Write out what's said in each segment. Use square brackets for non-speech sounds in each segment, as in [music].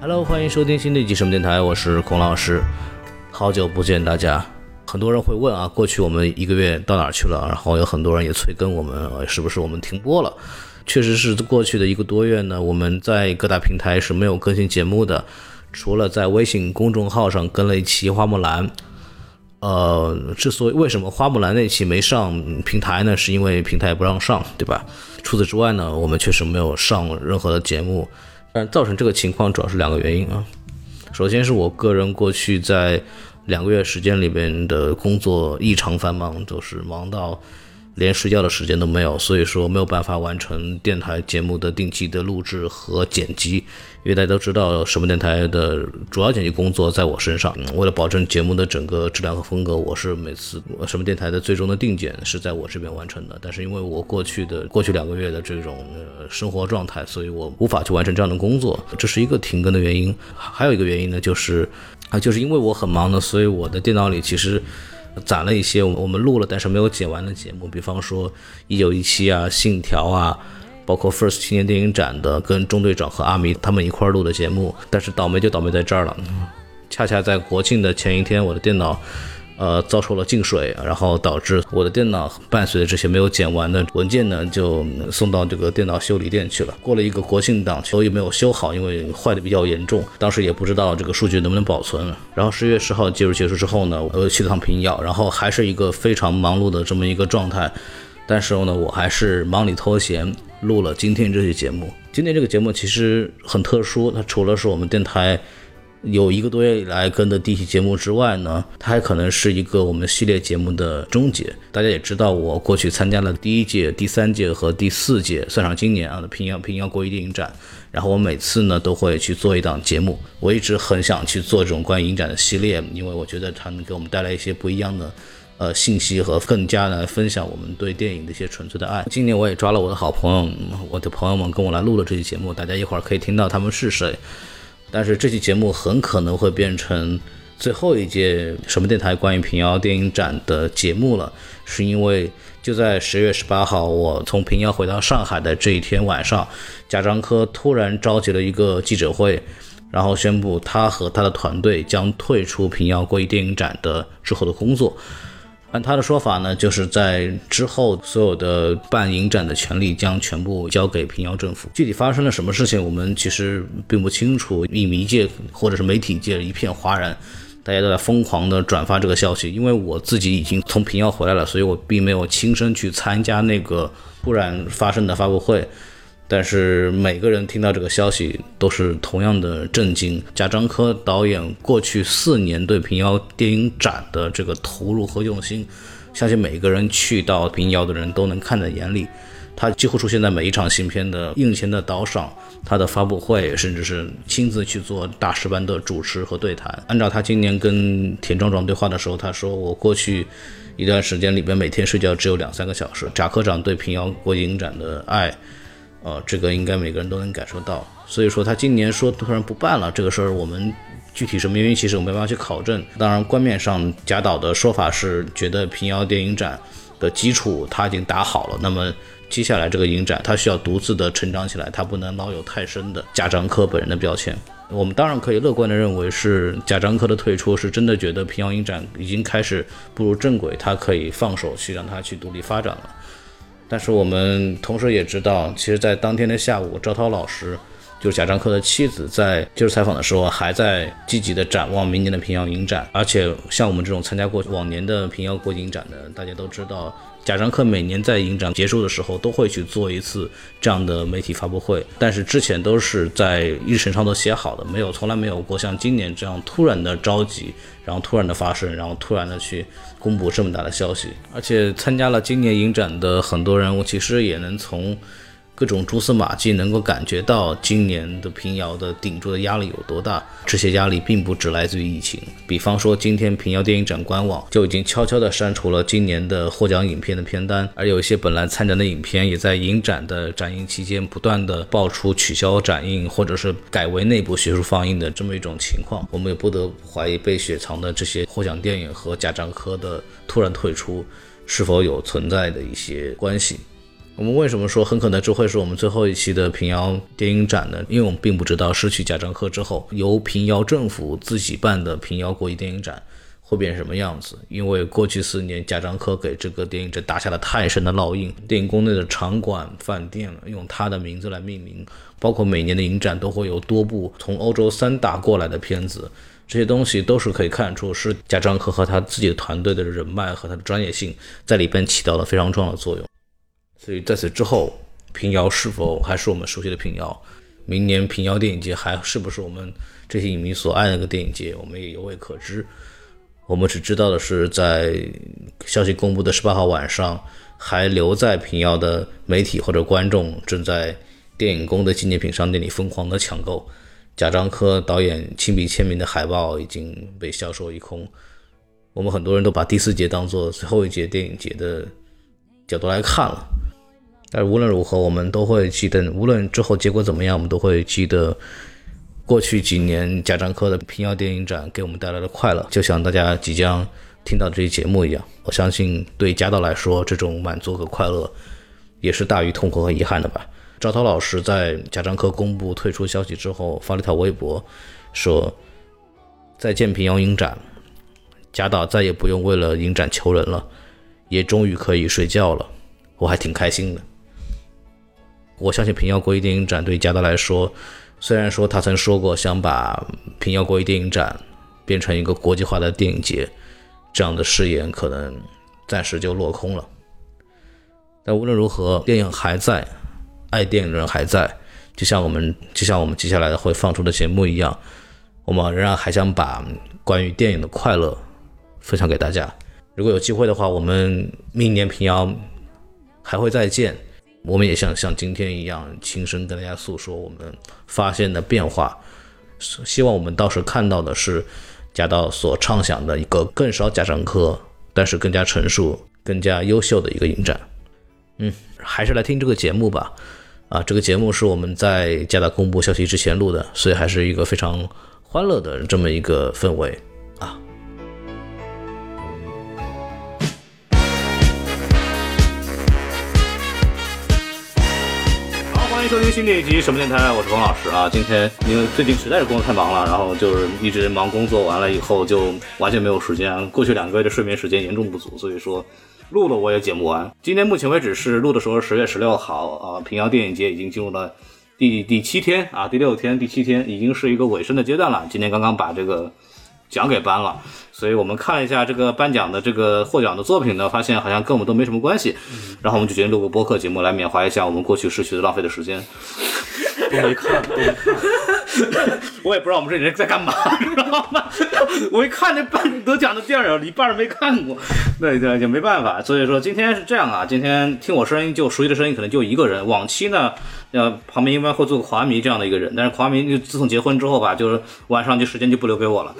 Hello，欢迎收听新的一集什么电台，我是孔老师，好久不见大家。很多人会问啊，过去我们一个月到哪儿去了？然后有很多人也催更我们，是不是我们停播了？确实是过去的一个多月呢，我们在各大平台是没有更新节目的，除了在微信公众号上更了一期花木兰。呃，之所以为什么花木兰那期没上平台呢？是因为平台不让上，对吧？除此之外呢，我们确实没有上任何的节目。但造成这个情况主要是两个原因啊。首先是我个人过去在两个月时间里边的工作异常繁忙，就是忙到连睡觉的时间都没有，所以说没有办法完成电台节目的定期的录制和剪辑。因为大家都知道，什么电台的主要剪辑工作在我身上。为了保证节目的整个质量和风格，我是每次什么电台的最终的定剪是在我这边完成的。但是因为我过去的过去两个月的这种呃生活状态，所以我无法去完成这样的工作，这是一个停更的原因。还有一个原因呢，就是啊，就是因为我很忙呢，所以我的电脑里其实攒了一些我们录了但是没有剪完的节目，比方说一九一七啊、信条啊。包括 First 青年电影展的跟中队长和阿弥他们一块儿录的节目，但是倒霉就倒霉在这儿了，恰恰在国庆的前一天，我的电脑呃遭受了进水，然后导致我的电脑伴随着这些没有剪完的文件呢，就送到这个电脑修理店去了。过了一个国庆档球，也没有修好，因为坏的比较严重，当时也不知道这个数据能不能保存。然后十月十号节日结束之后呢，我又去了趟平遥，然后还是一个非常忙碌的这么一个状态。但是呢，我还是忙里偷闲录了今天这期节目。今天这个节目其实很特殊，它除了是我们电台有一个多月以来跟的第一期节目之外呢，它还可能是一个我们系列节目的终结。大家也知道，我过去参加了第一届、第三届和第四届，算上今年啊的平遥平遥国际电影展。然后我每次呢都会去做一档节目。我一直很想去做这种关于影展的系列，因为我觉得它能给我们带来一些不一样的。呃，信息和更加的分享我们对电影的一些纯粹的爱。今年我也抓了我的好朋友，我的朋友们跟我来录了这期节目，大家一会儿可以听到他们是谁。但是这期节目很可能会变成最后一届什么电台关于平遥电影展的节目了，是因为就在十月十八号，我从平遥回到上海的这一天晚上，贾樟柯突然召集了一个记者会，然后宣布他和他的团队将退出平遥国际电影展的之后的工作。按他的说法呢，就是在之后所有的办影展的权利将全部交给平遥政府。具体发生了什么事情，我们其实并不清楚。影迷界或者是媒体界一片哗然，大家都在疯狂的转发这个消息。因为我自己已经从平遥回来了，所以我并没有亲身去参加那个突然发生的发布会。但是每个人听到这个消息都是同样的震惊。贾樟柯导演过去四年对平遥电影展的这个投入和用心，相信每个人去到平遥的人都能看在眼里。他几乎出现在每一场新片的映前的导赏、他的发布会，甚至是亲自去做大师班的主持和对谈。按照他今年跟田壮壮对话的时候，他说：“我过去一段时间里边每天睡觉只有两三个小时。”贾科长对平遥国际影展的爱。呃，这个应该每个人都能感受到，所以说他今年说突然不办了这个事儿，我们具体什么原因其实我没办法去考证。当然，官面上贾导的说法是觉得平遥电影展的基础他已经打好了，那么接下来这个影展他需要独自的成长起来，他不能老有太深的贾樟柯本人的标签。我们当然可以乐观的认为是贾樟柯的退出是真的觉得平遥影展已经开始步入正轨，他可以放手去让他去独立发展了。但是我们同时也知道，其实，在当天的下午，赵涛老师就是贾樟柯的妻子，在接受采访的时候，还在积极的展望明年的平遥影展。而且，像我们这种参加过往年的平遥国际影展的，大家都知道。贾樟柯每年在影展结束的时候都会去做一次这样的媒体发布会，但是之前都是在日程上都写好的，没有从来没有过像今年这样突然的着急，然后突然的发生，然后突然的去公布这么大的消息。而且参加了今年影展的很多人，我其实也能从。各种蛛丝马迹，能够感觉到今年的平遥的顶住的压力有多大。这些压力并不只来自于疫情，比方说今天平遥电影展官网就已经悄悄地删除了今年的获奖影片的片单，而有一些本来参展的影片，也在影展的展映期间不断的爆出取消展映，或者是改为内部学术放映的这么一种情况。我们也不得不怀疑被雪藏的这些获奖电影和贾樟柯的突然退出是否有存在的一些关系。我们为什么说很可能这会是我们最后一期的平遥电影展呢？因为我们并不知道失去贾樟柯之后，由平遥政府自己办的平遥国际电影展会变成什么样子。因为过去四年，贾樟柯给这个电影展打下了太深的烙印，电影宫内的场馆、饭店用他的名字来命名，包括每年的影展都会有多部从欧洲三大过来的片子。这些东西都是可以看出，是贾樟柯和他自己的团队的人脉和他的专业性在里边起到了非常重要的作用。所以在此之后，平遥是否还是我们熟悉的平遥？明年平遥电影节还是不是我们这些影迷所爱那个电影节？我们也犹未可知。我们只知道的是，在消息公布的十八号晚上，还留在平遥的媒体或者观众正在电影宫的纪念品商店里疯狂的抢购。贾樟柯导演亲笔签名的海报已经被销售一空，我们很多人都把第四节当做最后一节电影节的角度来看了。但无论如何，我们都会记得，无论之后结果怎么样，我们都会记得过去几年贾樟柯的平遥电影展给我们带来的快乐，就像大家即将听到这期节目一样。我相信对贾导来说，这种满足和快乐也是大于痛苦和遗憾的吧。赵涛老师在贾樟柯公布退出消息之后发了条微博，说：“再见平遥影展，贾导再也不用为了影展求人了，也终于可以睡觉了，我还挺开心的。”我相信平遥国际电影展对贾导来说，虽然说他曾说过想把平遥国际电影展变成一个国际化的电影节，这样的誓言可能暂时就落空了。但无论如何，电影还在。爱电影的人还在，就像我们，就像我们接下来会放出的节目一样，我们仍然还想把关于电影的快乐分享给大家。如果有机会的话，我们明年平遥还会再见。我们也像像今天一样，亲身跟大家诉说我们发现的变化。希望我们到时看到的是贾导所畅想的一个更少贾樟柯，但是更加成熟、更加优秀的一个影展。嗯，还是来听这个节目吧。啊，这个节目是我们在加大公布消息之前录的，所以还是一个非常欢乐的这么一个氛围收听新的一集什么电台，我是冯老师啊。今天因为最近实在是工作太忙了，然后就是一直忙工作，完了以后就完全没有时间，过去两个月的睡眠时间严重不足，所以说。录了我也剪不完。今天目前为止是录的时候十月十六号啊，平遥电影节已经进入了第第七天啊，第六天第七天已经是一个尾声的阶段了。今天刚刚把这个奖给颁了，所以我们看了一下这个颁奖的这个获奖的作品呢，发现好像跟我们都没什么关系。然后我们就决定录个播客节目来缅怀一下我们过去失去的浪费的时间。都没看，都没看，[laughs] 我也不知道我们这人在干嘛，[laughs] 知道吗？[laughs] 我一看这半得奖的电影，一半没看过，那也，就没办法。所以说今天是这样啊，今天听我声音就熟悉的声音可能就一个人。往期呢，呃，旁边一般会坐个华迷这样的一个人，但是华迷就自从结婚之后吧，就是晚上就时间就不留给我了。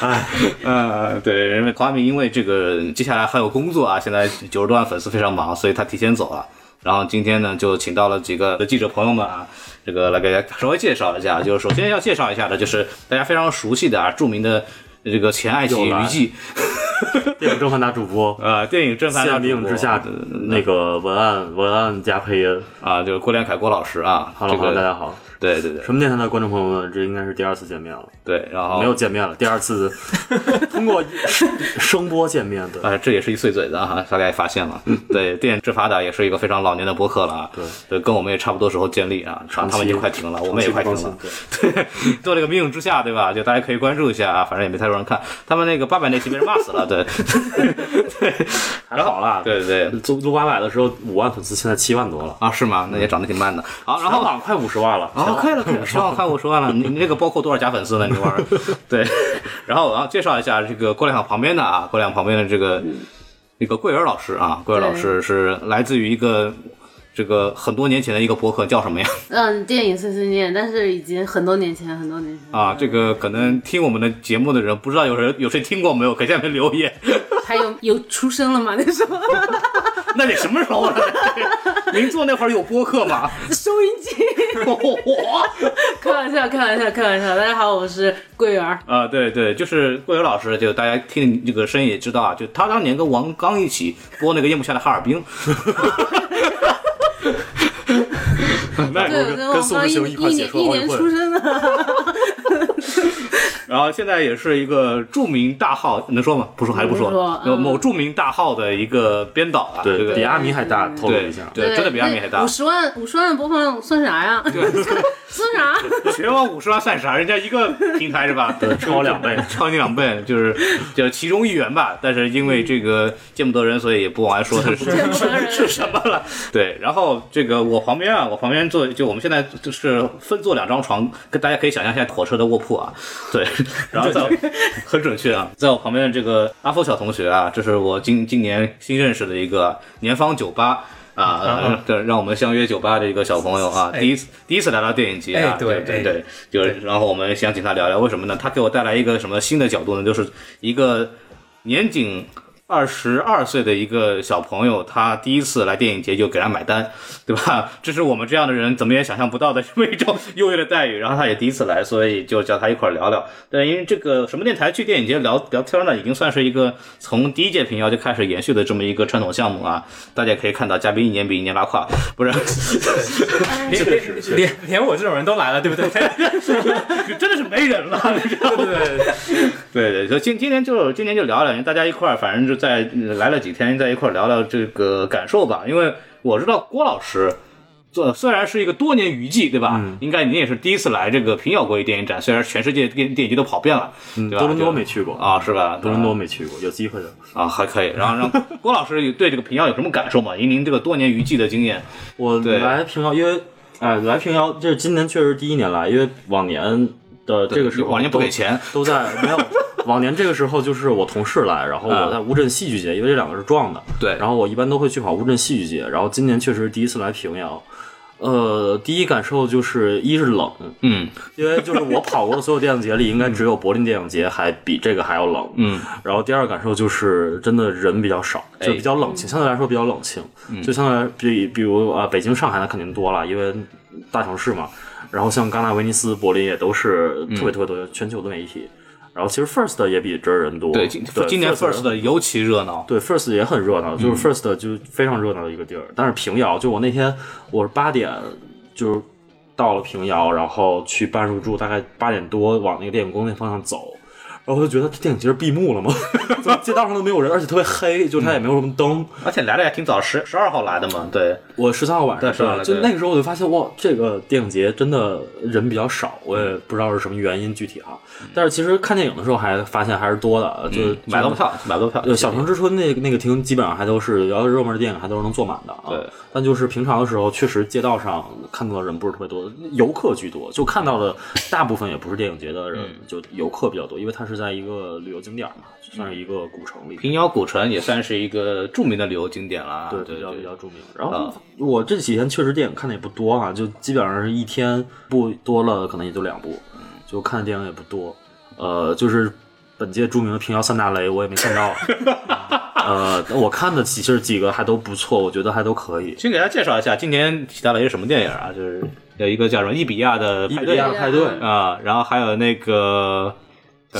哎，嗯，对，因为华迷因为这个接下来还有工作啊，现在九十多万粉丝非常忙，所以他提前走了。然后今天呢，就请到了几个记者朋友们啊，这个来给大家稍微介绍一下。就是首先要介绍一下的，就是大家非常熟悉的啊，著名的这个前爱奇艺娱记，[laughs] [laughs] 电影正反大主播呃，电影正反打主播之下的那个文案文案加配音啊，就是郭连凯郭老师啊。Hello，大家好。对对对，什么电台的观众朋友们，这应该是第二次见面了。对，然后没有见面了，第二次 [laughs] 通过声波见面的。哎，这也是一碎嘴子哈，大概发现了。对，电之发达也是一个非常老年的播客了。对，对，跟我们也差不多时候建立啊，他们已经快停了，我们也快停了。[laughs] 对，做这个明影之下，对吧？就大家可以关注一下啊，反正也没太多人看。他们那个八百那期被人骂死了，对，[laughs] 对，还好啦。对对对，做做八百的时候五万粉丝，现在七万多了啊？是吗？那也涨得挺慢的。好，然后快五十万了。啊，快了，可以了，十万快五十万了。你你这个包括多少假粉丝呢？你玩儿？[laughs] 对。然后，我要介绍一下这个郭亮旁边的啊，郭亮旁边的这个那个桂儿老师啊，桂儿老师是来自于一个这个很多年前的一个博客，叫什么呀？[laughs] 嗯，电影碎碎念，但是已经很多年前，很多年前啊。这个可能听我们的节目的人不知道有人有谁听过没有？可以下面留言。还有有出生了吗？那时候？那得什么时候了？您做那会儿有播客吗？收音机。我 [laughs] 开玩笑，开玩笑，开玩笑。大家好，我是桂圆儿。啊，对对，就是桂圆老师，就大家听这个声音也知道啊，就他当年跟王刚一起播那个夜幕下的哈尔滨。[laughs] [laughs] 那对，跟跟王刚一一年一写出奥运会年出生的，然后现在也是一个著名大号，能说吗？不说还是不说说？有嗯某著名大号的一个编导啊，这对，个比阿米还大，透露一下。对，真的比阿米还大五。十万五十万播放算啥呀？对 [laughs] 算啥？全网五十万算啥？人家一个平台是吧？[laughs] 对，超两倍 [laughs] 超你两倍，就是就其中一员吧。但是因为这个见不得人，所以也不往外说是是见不得人是什么了。对，然后这个我旁边啊，我旁边坐就我们现在就是分坐两张床，跟大家可以想象一下火车的卧铺啊。对，[laughs] 然后在 [laughs] 很准确啊，在我旁边的这个阿福小同学啊，这是我今今年新认识的一个年方九八。啊，呃对，让我们相约酒吧的一个小朋友啊，第一次第一次来到电影节啊哎，对对对，就是然后我们想请他聊聊为什么呢？他给我带来一个什么新的角度呢？就是一个年仅二十二岁的一个小朋友，他第一次来电影节就给人买单，[laughs] 对吧？这是我们这样的人怎么也想象不到的这么一种优越的待遇。然后他也第一次来，所以就叫他一块儿聊聊。对，因为这个什么电台去电影节聊聊天呢，已经算是一个从第一届平遥就开始延续的这么一个传统项目啊。[laughs] 大家可以看到，嘉宾一年比一年拉胯，不是？连连连我这种人都来了，对不对？真的是没人了，你知道吗？对对对对，所以今今年就今年就聊聊，大家一块儿，反正就在呃来了几天，在一块儿聊聊这个感受吧。因为我知道郭老师，这虽然是一个多年娱记，对吧？应该您也是第一次来这个平遥国际电影展，虽然全世界电电影节都跑遍了，对吧？多伦多没去过，啊，是吧？多伦多没去过，有机会的。啊，还可以。然后让郭老师对这个平遥有什么感受吗？以您这个多年娱记的经验，我来平遥，因为哎，来平遥，这是今年确实第一年来，因为往年的这个时候往年不给钱，都在没有。[laughs] [laughs] 往年这个时候就是我同事来，然后我在乌镇戏剧节，因为这两个是撞的。对然后我一般都会去跑乌镇戏剧节，然后今年确实是第一次来平遥。呃，第一感受就是一是冷，嗯因为就是我跑过的所有电影节里，应该只有柏林电影节还比这个还要冷。嗯，然后第二个感受就是真的人比较少，就比较冷清，相对来说比较冷清。就相对来比比如啊、呃北京、上海那肯定多了，因为大城市嘛。然后像戛纳、威尼斯、柏林也都是特别特别多全球的媒体。然后其实 First 也比这儿人多。对，今今年 First 的尤其热闹。对 First 也很热闹，就是 First 就非常热闹的一个地儿。但是平遥，就我那天我是八点就是到了平遥，然后去办入住，大概八点多往那个电影宫那方向走。然后我就觉得电影其实闭幕了吗？[laughs] 怎么街道上都没有人，而且特别黑，就它也没有什么灯。而且来的也挺早，十十二号来的嘛，对，我十三号晚上对12号就那个时候我就发现哇，这个电影节真的人比较少，我也不知道是什么原因具体哈。但是其实看电影的时候还发现还是多的，就是买到票，买到票。对，小城之春那那个厅基本上还都是，要是热门的电影还都是能坐满的啊。对，但就是平常的时候，确实街道上看到的人不是特别多，游客居多，就看到的大部分也不是电影节的人，嗯就游客比较多，因为它是在一个旅游景点嘛，算是一个古城里。平遥古城也算是一个著名的旅游景点了啊，对，对比较比较著名。然后我这几天确实电影看的也不多啊，就基本上是一天不多了，可能也就两部，就看的电影也不多。呃，就是本届著名的平遥三大雷我也没看到。[laughs] 呃，我看的其实几个还都不错，我觉得还都可以。先给大家介绍一下，今年提到了一个什么电影啊？就是有一个叫什么伊比亚的伊比亚的派对啊，然后还有那个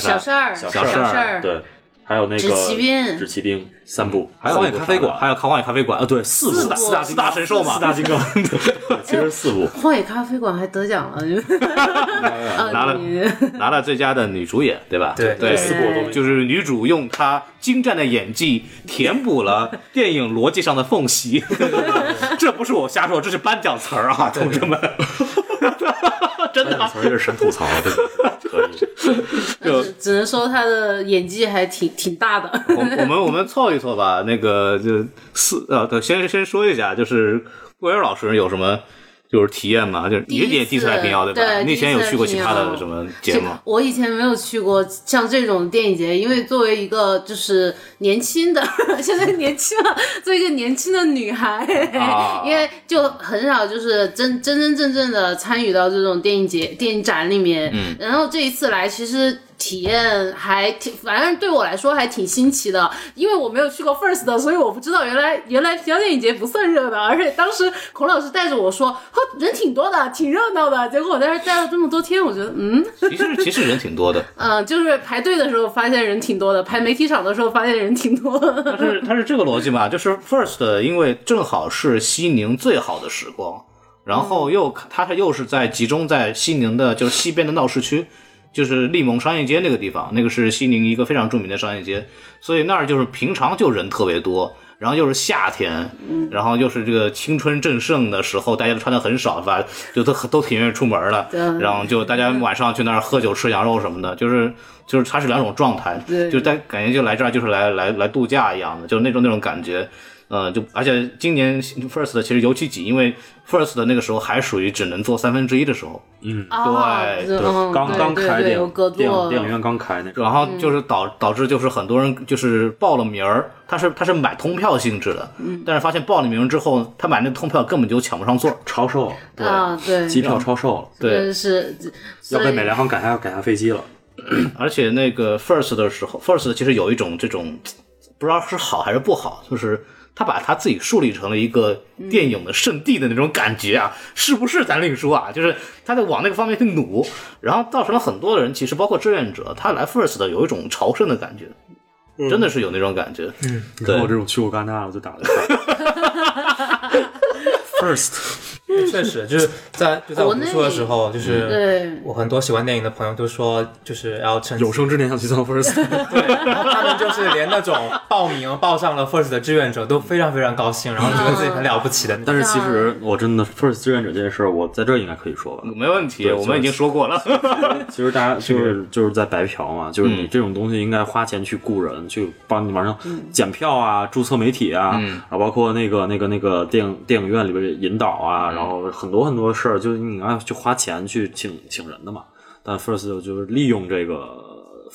小事儿，小小事儿对，还有那个纸骑兵纸骑兵三部，还有荒野咖啡馆，还有荒野咖啡馆啊，对，四部，四部四大四大神兽嘛四大金刚，[laughs] [laughs] 对其实四部。荒野咖啡馆还得奖了，[laughs] 拿了拿了最佳的女主演，对吧？对对，四部都就是女主用她精湛的演技填补了电影逻辑上的缝隙。这不是我瞎说，这是颁奖词儿啊，同志们。真的啊，词儿是神吐槽，对。[laughs] 就只只能说他的演技还挺挺大的。我我们我们凑一凑吧，那个就四呃，对，先先说一下，就是郭源老师有什么就是体验嘛？就是你第一也第一次来平遥对吧？对你以前有去过其他的什么节目？我以前没有去过像这种电影节，因为作为一个就是年轻的，[laughs] 现在年轻了，作为一个年轻的女孩，啊因为就很少就是真真真正正的参与到这种电影节、电影展里面。嗯，然后这一次来，其实。体验还挺，反正对我来说还挺新奇的，因为我没有去过 First 的，所以我不知道原来原来平遥电影节不算热闹，而且当时孔老师带着我说，哦，人挺多的，挺热闹的，结果我在这儿待了这么多天，我觉得，嗯其实其实人挺多的，嗯、就是排队的时候发现人挺多的，排媒体场的时候发现人挺多的，它是它是这个逻辑嘛，就是 First 因为正好是西宁最好的时光，然后又它是又是在集中在西宁的就是西边的闹市区。就是利盟商业街那个地方，那个是西宁一个非常著名的商业街，所以那儿就是平常就人特别多，然后又是夏天，然后又是这个青春正盛的时候，大家都穿的很少，吧，就都都挺愿意出门的，然后就大家晚上去那儿喝酒吃羊肉什么的，就是就是它是两种状态，对。就但感觉就来这儿就是来来来度假一样的，就是那种那种感觉。呃，就而且今年 First 其实尤其挤，因为 First 的那个时候还属于只能坐三分之一的时候，嗯，对对，嗯刚刚开电影电影院刚开那种，然后就是导导致就是很多人就是报了名儿，他是他是买通票性质的，但是发现报了名之后，他买那通票根本就抢不上座，超售了，对，啊，对，机票超售了，对，是要被美联航赶下赶下飞机了。[clears throat] 而且那个 First 的时候，First 其实有一种这种不知道是好还是不好，就是他把他自己树立成了一个电影的圣地的那种感觉啊，是不是咱另说啊？就是他在往那个方面去努，然后造成了很多的人，其实包括志愿者，他来 First 的有一种朝圣的感觉，真的是有那种感觉。嗯，对你看我这种去过戛纳，我就打的 [laughs] first，确实就是在就在我国内读书的时候，就是对我很多喜欢电影的朋友都说，就是要趁有生之年想去当 first。对，然后他们就是连那种报名报上了 First 的志愿者都非常非常高兴，然后觉得自己很了不起的。但是其实我真的 first 志愿者这件事儿，我在这儿应该可以说吧。没问题，我们已经说过了。其实大家就是就是在白嫖嘛，就是你这种东西应该花钱去雇人，去帮你往上检票啊、注册媒体啊，然后包括那个那个那个电影电影院里边引导啊，然后很多很多事儿，就是你要去花钱去请请人的嘛。但 first 就就是利用这个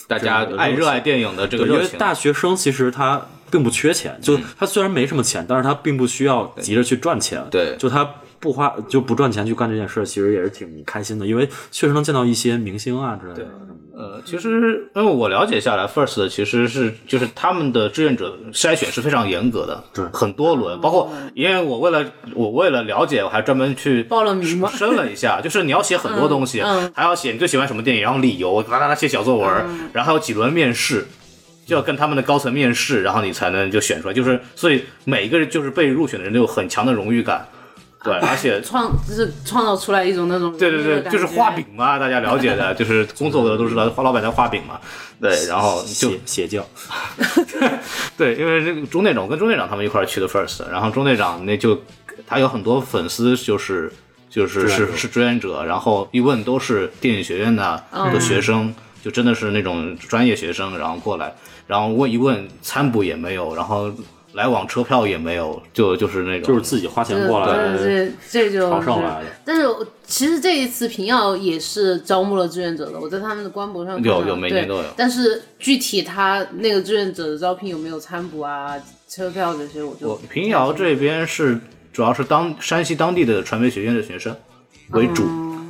大家爱热爱电影的这个对，因为，大学生其实他并不缺钱，就他虽然没什么钱，但是他并不需要急着去赚钱。对就他不花就不赚钱去干这件事，其实也是挺开心的，因为确实能见到一些明星啊之类的。呃，其实因为我了解下来，First 其实是就是他们的志愿者筛选是非常严格的，对很多轮，包括因为我为了我为了了解，我还专门去报了名吗申了一下，就是你要写很多东西，嗯还要写你最喜欢什么电影，然后理由，啦啦啦写小作文，然后还有几轮面试。就要跟他们的高层面试，然后你才能就选出来。就是所以每一个人就是被入选的人都有很强的荣誉感，对，[laughs] 而且创就是创造出来一种那种对对对，就是画饼。嘛，大家了解的，[laughs] 就是工作的都知道，花老板在画饼嘛。对，然后就邪邪教，[laughs] 对，因为这个钟队长我跟钟队长他们一块去的 First，然后钟队长那就他有很多粉丝就是就是是是志愿者，然后一问都是电影学院的的学生，就真的是那种专业学生，然后过来，然后问一问餐补也没有，然后来往车票也没有，就就是那种就是自己花钱过来的这这就朝上来的。但是其实这一次平遥也是招募了志愿者的，我在他们的官博上有有每年都有但是具体他那个志愿者的招聘有没有餐补啊、车票这些，我就我平遥这边是主要是当山西当地的传媒学院的学生为主。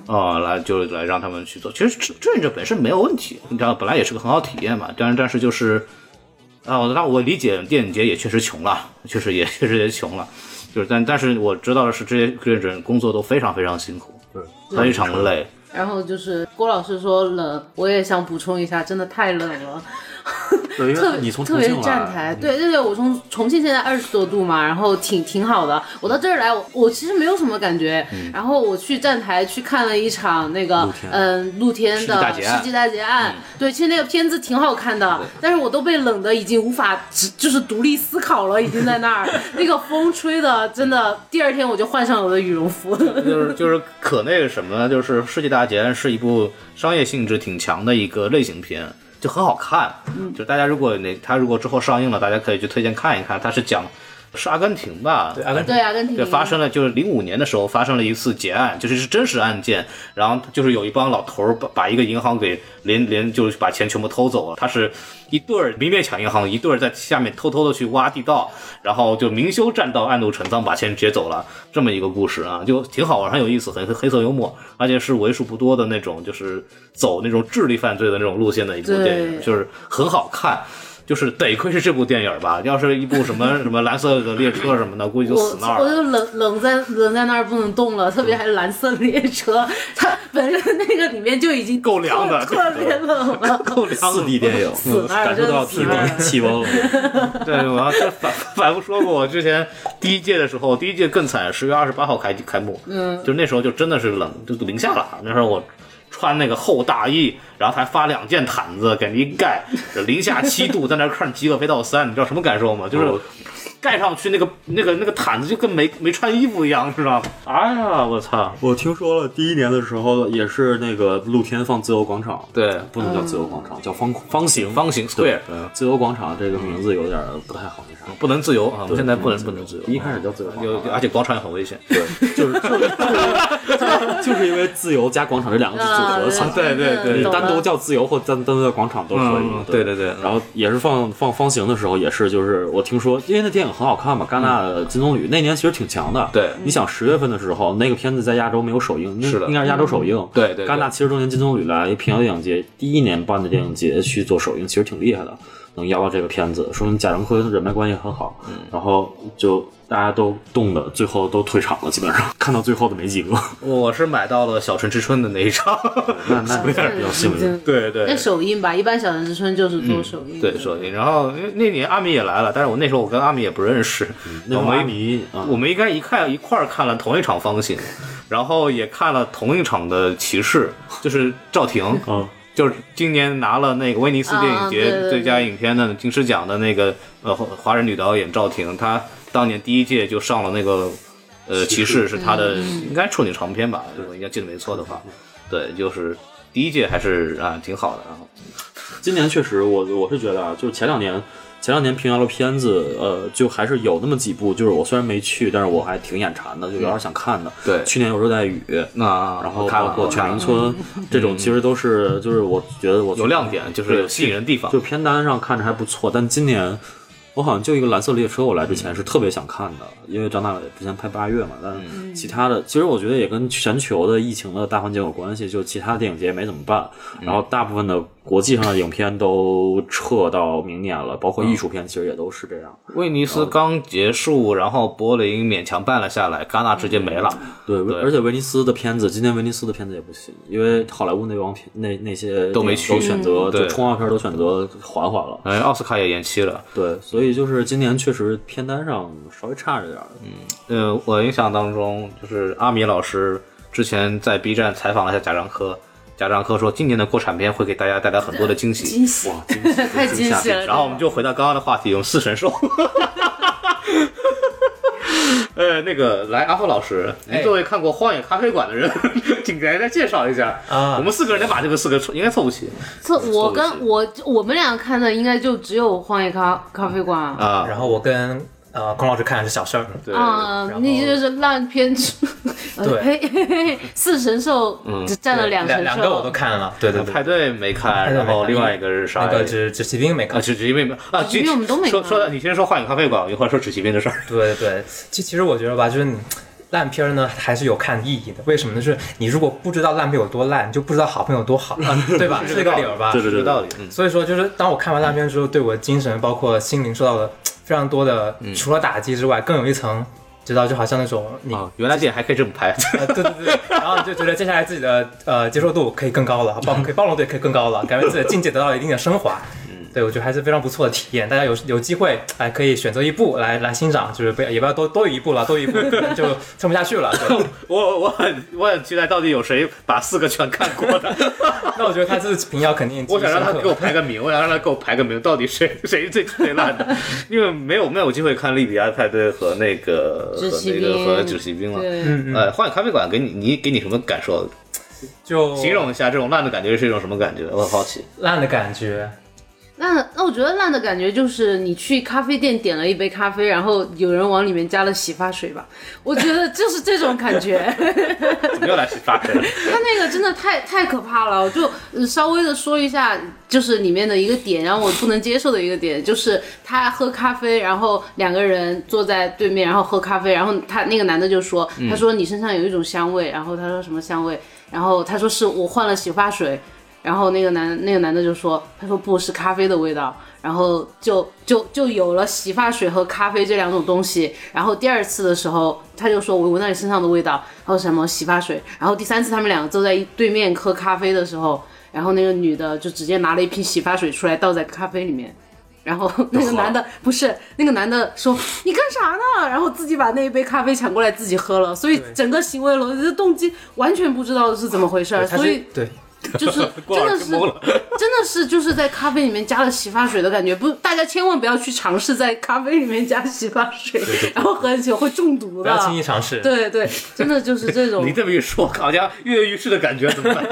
啊、来就来让他们去做。其实志志愿者本身没有问题，你知道，本来也是个很好体验嘛。但是但是就是，啊，我那我理解电影节也确实穷了，确实也 [laughs] 确实也穷了。就是但但是我知道的是，这些志愿者工作都非常非常辛苦，对，非常累。然后就是郭老师说冷，我也想补充一下，真的太冷了。对，因特为你从特别是站台，对对对，我从重庆现在二十多度嘛，然后挺挺好的。我到这儿来，我我其实没有什么感觉。然后我去站台去看了一场那个嗯露天的世纪大劫案，对，其实那个片子挺好看的，但是我都被冷的已经无法只就是独立思考了，已经在那儿，[laughs] 那个风吹的真的，第二天我就换上了我的羽绒服。就是就是可那个什么呢？就是《世纪大劫案》是一部商业性质挺强的一个类型片，就很好看。就大家如果那它如果之后上映了，大家可以去推荐看一看。它是讲是阿根廷吧？对阿根廷对阿根廷对，发生了就是零五年的时候发生了一次劫案，就是是真实案件，然后就是有一帮老头儿把把一个银行给连连就是把钱全部偷走了，他是一对儿明面抢银行，一对儿在下面偷偷的去挖地道，然后就明修栈道，暗度陈仓把钱劫走了，这么一个故事啊，就挺好玩，很有意思，很很黑色幽默，而且是为数不多的那种就是走那种智力犯罪的那种路线的一部电影，就是很好看。就是得亏是这部电影吧，要是一部什么 [laughs] 什么蓝色的列车什么的，估计就死那儿了。我就冷冷在冷在那儿不能动了，特别还是蓝色列车，它本身那个里面就已经够凉的特特别冷了。[laughs] 够凉四 D 电影，[laughs] 死那儿感受到体温气温了。对，我要再反反复说过，我之前第一届的时候，第一届更惨，十月二十八号开开幕，嗯，就那时候就真的是冷，就零下了。那时候我穿那个厚大衣，然后还发两件毯子给你一盖，零下七度，在那看《极恶飞盗三》，你知道什么感受吗？就是盖上去那个那个那个毯子就跟没没穿衣服一样，知道吗？哎呀，我操！我听说了，第一年的时候也是那个露天放自由广场，对，不能叫自由广场，叫方方形方形嗯自由广场这个名字有点不太好那啥。不能自由啊！我们现在不能不能自由，一开始叫自由广有场，而且广场也很危险。对，就是就是就是因为自由加广场这两个字组合起来，对对对你单独叫自由或单单独叫广场都可以嗯。对对对然后也是放放方形的时候，也是就是我听说，因为那电影很好看嘛，戛纳的金棕榈那年其实挺强的。嗯对你想十月份的时候，那个片子在亚洲没有首映，那是的应该是亚洲首映。对对对戛纳七十周年金棕榈来平遥电影节第一年办的电影节去做首映，其实挺厉害的，能邀到这个片子，说明贾樟柯人脉关系很好。嗯然后就大家都冻的，最后都退场了，基本上看到最后的没几个。我是买到了《小城之春》的那一场。那那 [laughs] 有点比较幸运。对对那首映吧，一般小城之春就是做首映。对，首映。然后那那年阿米也来了，但是我那时候我跟阿米也不认识，那会儿阿我们迷啊，我们应该一看一块儿看了同一场方形，然后也看了同一场的骑士，就是赵婷，嗯，[laughs] 就是今年拿了那个威尼斯电影节最佳影片的金狮奖的那个呃华人女导演赵婷，她当年第一届就上了那个呃骑士，是他的应该处女长篇吧，我应该记得没错的话，对，就是第一届还是啊挺好的，然后今年确实我我是觉得啊，就是前两年。前两年平遥的片子，呃，就还是有那么几部，就是我虽然没去，但是我还挺眼馋的，就有点想看的。对。去年有热带雨，那然后我看了包括犬我看了。鸣村这种，其实都是就是我觉得我有亮点，就是有吸引人地方。就。片单上看着还不错，但今年我好像就一个蓝色列车，我来之前是特别想看的，因为张大伟之前拍八月嘛，但是其他的其实我觉得也跟全球的疫情的大环境有关系，就其他的电影节没怎么办，然后大部分的国际上的影片都撤到明年了，包括艺术片其实也都是这样。威尼斯刚结束，然后柏林勉强办了下来，戛纳直接没了。对，而且威尼斯的片子，今年威尼斯的片子也不行，因为好莱坞那帮片那那些都没去都去选择对就冲浪片都选择缓缓了。哎，奥斯卡也延期了。对，所以就是今年确实片单上稍微差着点儿。嗯，呃，我印象当中，就是阿米老师之前在 B 站采访了一下贾樟柯，贾樟柯说今年的国产片会给大家带来很多的惊喜。惊喜，哇，惊喜 [laughs] 太惊喜了。然后我们就回到刚刚的话题，用四神兽。[laughs] 呃，那个来，阿峰老师，哎你作为看过《荒野咖啡馆》的人，[laughs] 请给大家介绍一下。啊我们四个人得把这个四个凑应该凑不齐凑我跟我我们俩看的应该就只有荒野咖咖啡馆啊。啊。然后我跟呃孔老师看的是小事儿，对，啊然，后你就是烂片，呃对 [laughs] 嘿嘿嘿四神兽只占了对两神兽，两个我都看了，对对对，派对没看，然后另外一个是啥那呀？个只只骑兵没啊，看，只只因为啊，只骑兵我们都没看说说，你先说幻影咖啡馆，我一会儿说纸骑兵的事儿。对对对，其其实我觉得吧，就是你烂片儿呢还是有看意义的。为什么呢？就是你如果不知道烂片有多烂，你就不知道好片有多好，[laughs] 对吧？是这个理儿吧？对对对有道理。嗯，所以说，就是当我看完烂片之后，对我的精神包括心灵受到了非常多的，嗯除了打击之外，更有一层，知道就好像那种你。啊，原来电影还可以这么拍。呃，对对对，[laughs] 然后你就觉得接下来自己的呃接受度可以更高了，包可以 [laughs] 包容度也可以更高了，感觉自己的境界得到了一定的升华。对，我觉得还是非常不错的体验。大家有有机会，哎，可以选择一部来来欣赏，就是不要也不要多多于一部了，多于一部可 [laughs] 能就撑不下去了。[laughs] 我我很我很期待，到底有谁把四个全看过的？[laughs] 那我觉得他这次评要肯定我想让他给我排个名，我想让他给我排个名，到底谁谁最最烂的？因为没有没有机会看利比亚派对和那个和那个和纸骑兵了。嗯嗯，呃，幻影咖啡馆给你你给你什么感受？就形容一下这种烂的感觉是一种什么感觉？我很好奇。烂的感觉。那那我觉得烂的感觉就是你去咖啡店点了一杯咖啡，然后有人往里面加了洗发水吧，我觉得就是这种感觉。[laughs] 怎么又来洗发水了？他那个真的太太可怕了，我就呃稍微的说一下，就是里面的一个点，然后我不能接受的一个点，就是他喝咖啡，然后两个人坐在对面，然后喝咖啡，然后他那个男的就说，他说你身上有一种香味，然后他说什么香味，然后他说是我换了洗发水，然后那个男那个男的就说，他说不是咖啡的味道。然后就就就有了洗发水和咖啡这两种东西。然后第二次的时候，他就说我闻到你身上的味道，还有什么洗发水。然后第三次他们两个坐在一对面喝咖啡的时候，然后那个女的就直接拿了一瓶洗发水出来倒在咖啡里面。然后 [laughs] 那个男的不是那个男的说你干啥呢？然后自己把那一杯咖啡抢过来自己喝了，所以整个行为逻辑的动机完全不知道是怎么回事儿，所以对，[laughs] 就是 [laughs] 真的是，[laughs] 真的是就是在咖啡里面加了洗发水的感觉，不，大家千万不要去尝试在咖啡里面加洗发水，然后喝起来会中毒的不要轻。易尝试。对对，真的就是这种你。这么一说，好像跃跃欲试的感觉怎么办？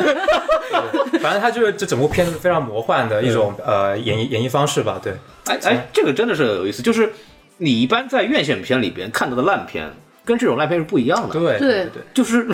反正他就是这整部片子非常魔幻的一种呃演绎演绎方式吧。对，哎哎，这个真的是有意思，就是你一般在院线片里边看到的烂片，跟这种烂片是不一样的。对对对，就是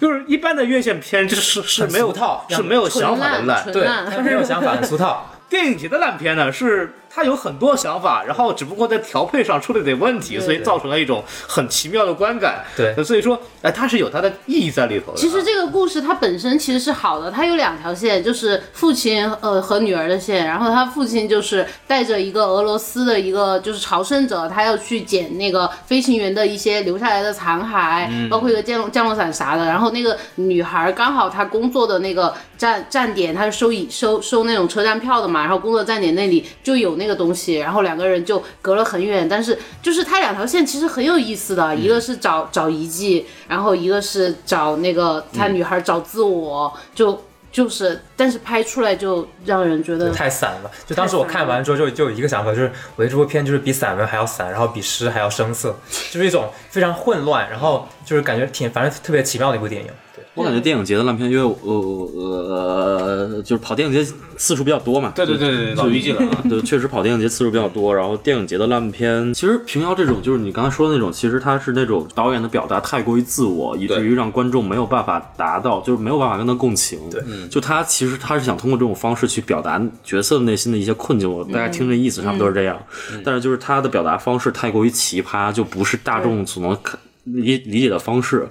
就是一般的院线片就是是没有套是没有想法的烂，对，没有想法，的俗套。电影节的烂片呢，是它有很多想法，然后只不过在调配上出了点问题，所以造成了一种很奇妙的观感。对所以说，哎，它是有它的意义在里头的。其实这个故事它本身其实是好的，它有两条线，就是父亲呃和女儿的线，然后他父亲就是带着一个俄罗斯的一个就是朝圣者，他要去捡那个飞行员的一些留下来的残骸，包括一个降落降落伞啥的，然后那个女孩刚好她工作的那个站站点，他是收以收收那种车站票的嘛，然后工作站点那里就有那个东西，然后两个人就隔了很远，但是就是他两条线其实很有意思的，一个是找找遗迹，然后一个是找那个他女孩找自我，就就是，但是拍出来就让人觉得太散了。就当时我看完之后，就就有一个想法，就是我觉得这部片就是比散文还要散，然后比诗还要生涩，就是一种非常混乱，然后就是感觉挺反正特别奇妙的一部电影。对，我感觉电影节的烂片，因为呃呃，就是跑电影节次数比较多嘛。对对对对，老于记了啊。对，确实跑电影节次数比较多，然后电影节的烂片，其实平遥这种就是你刚才说的那种，其实它是那种导演的表达太过于自我，以至于让观众没有办法达到，就是没有办法跟他共情。对，就他其实他是想通过这种方式去表达角色内心的一些困境，我大家听这意思差不多是这样。但是就是他的表达方式太过于奇葩，就不是大众所能理理解的方式。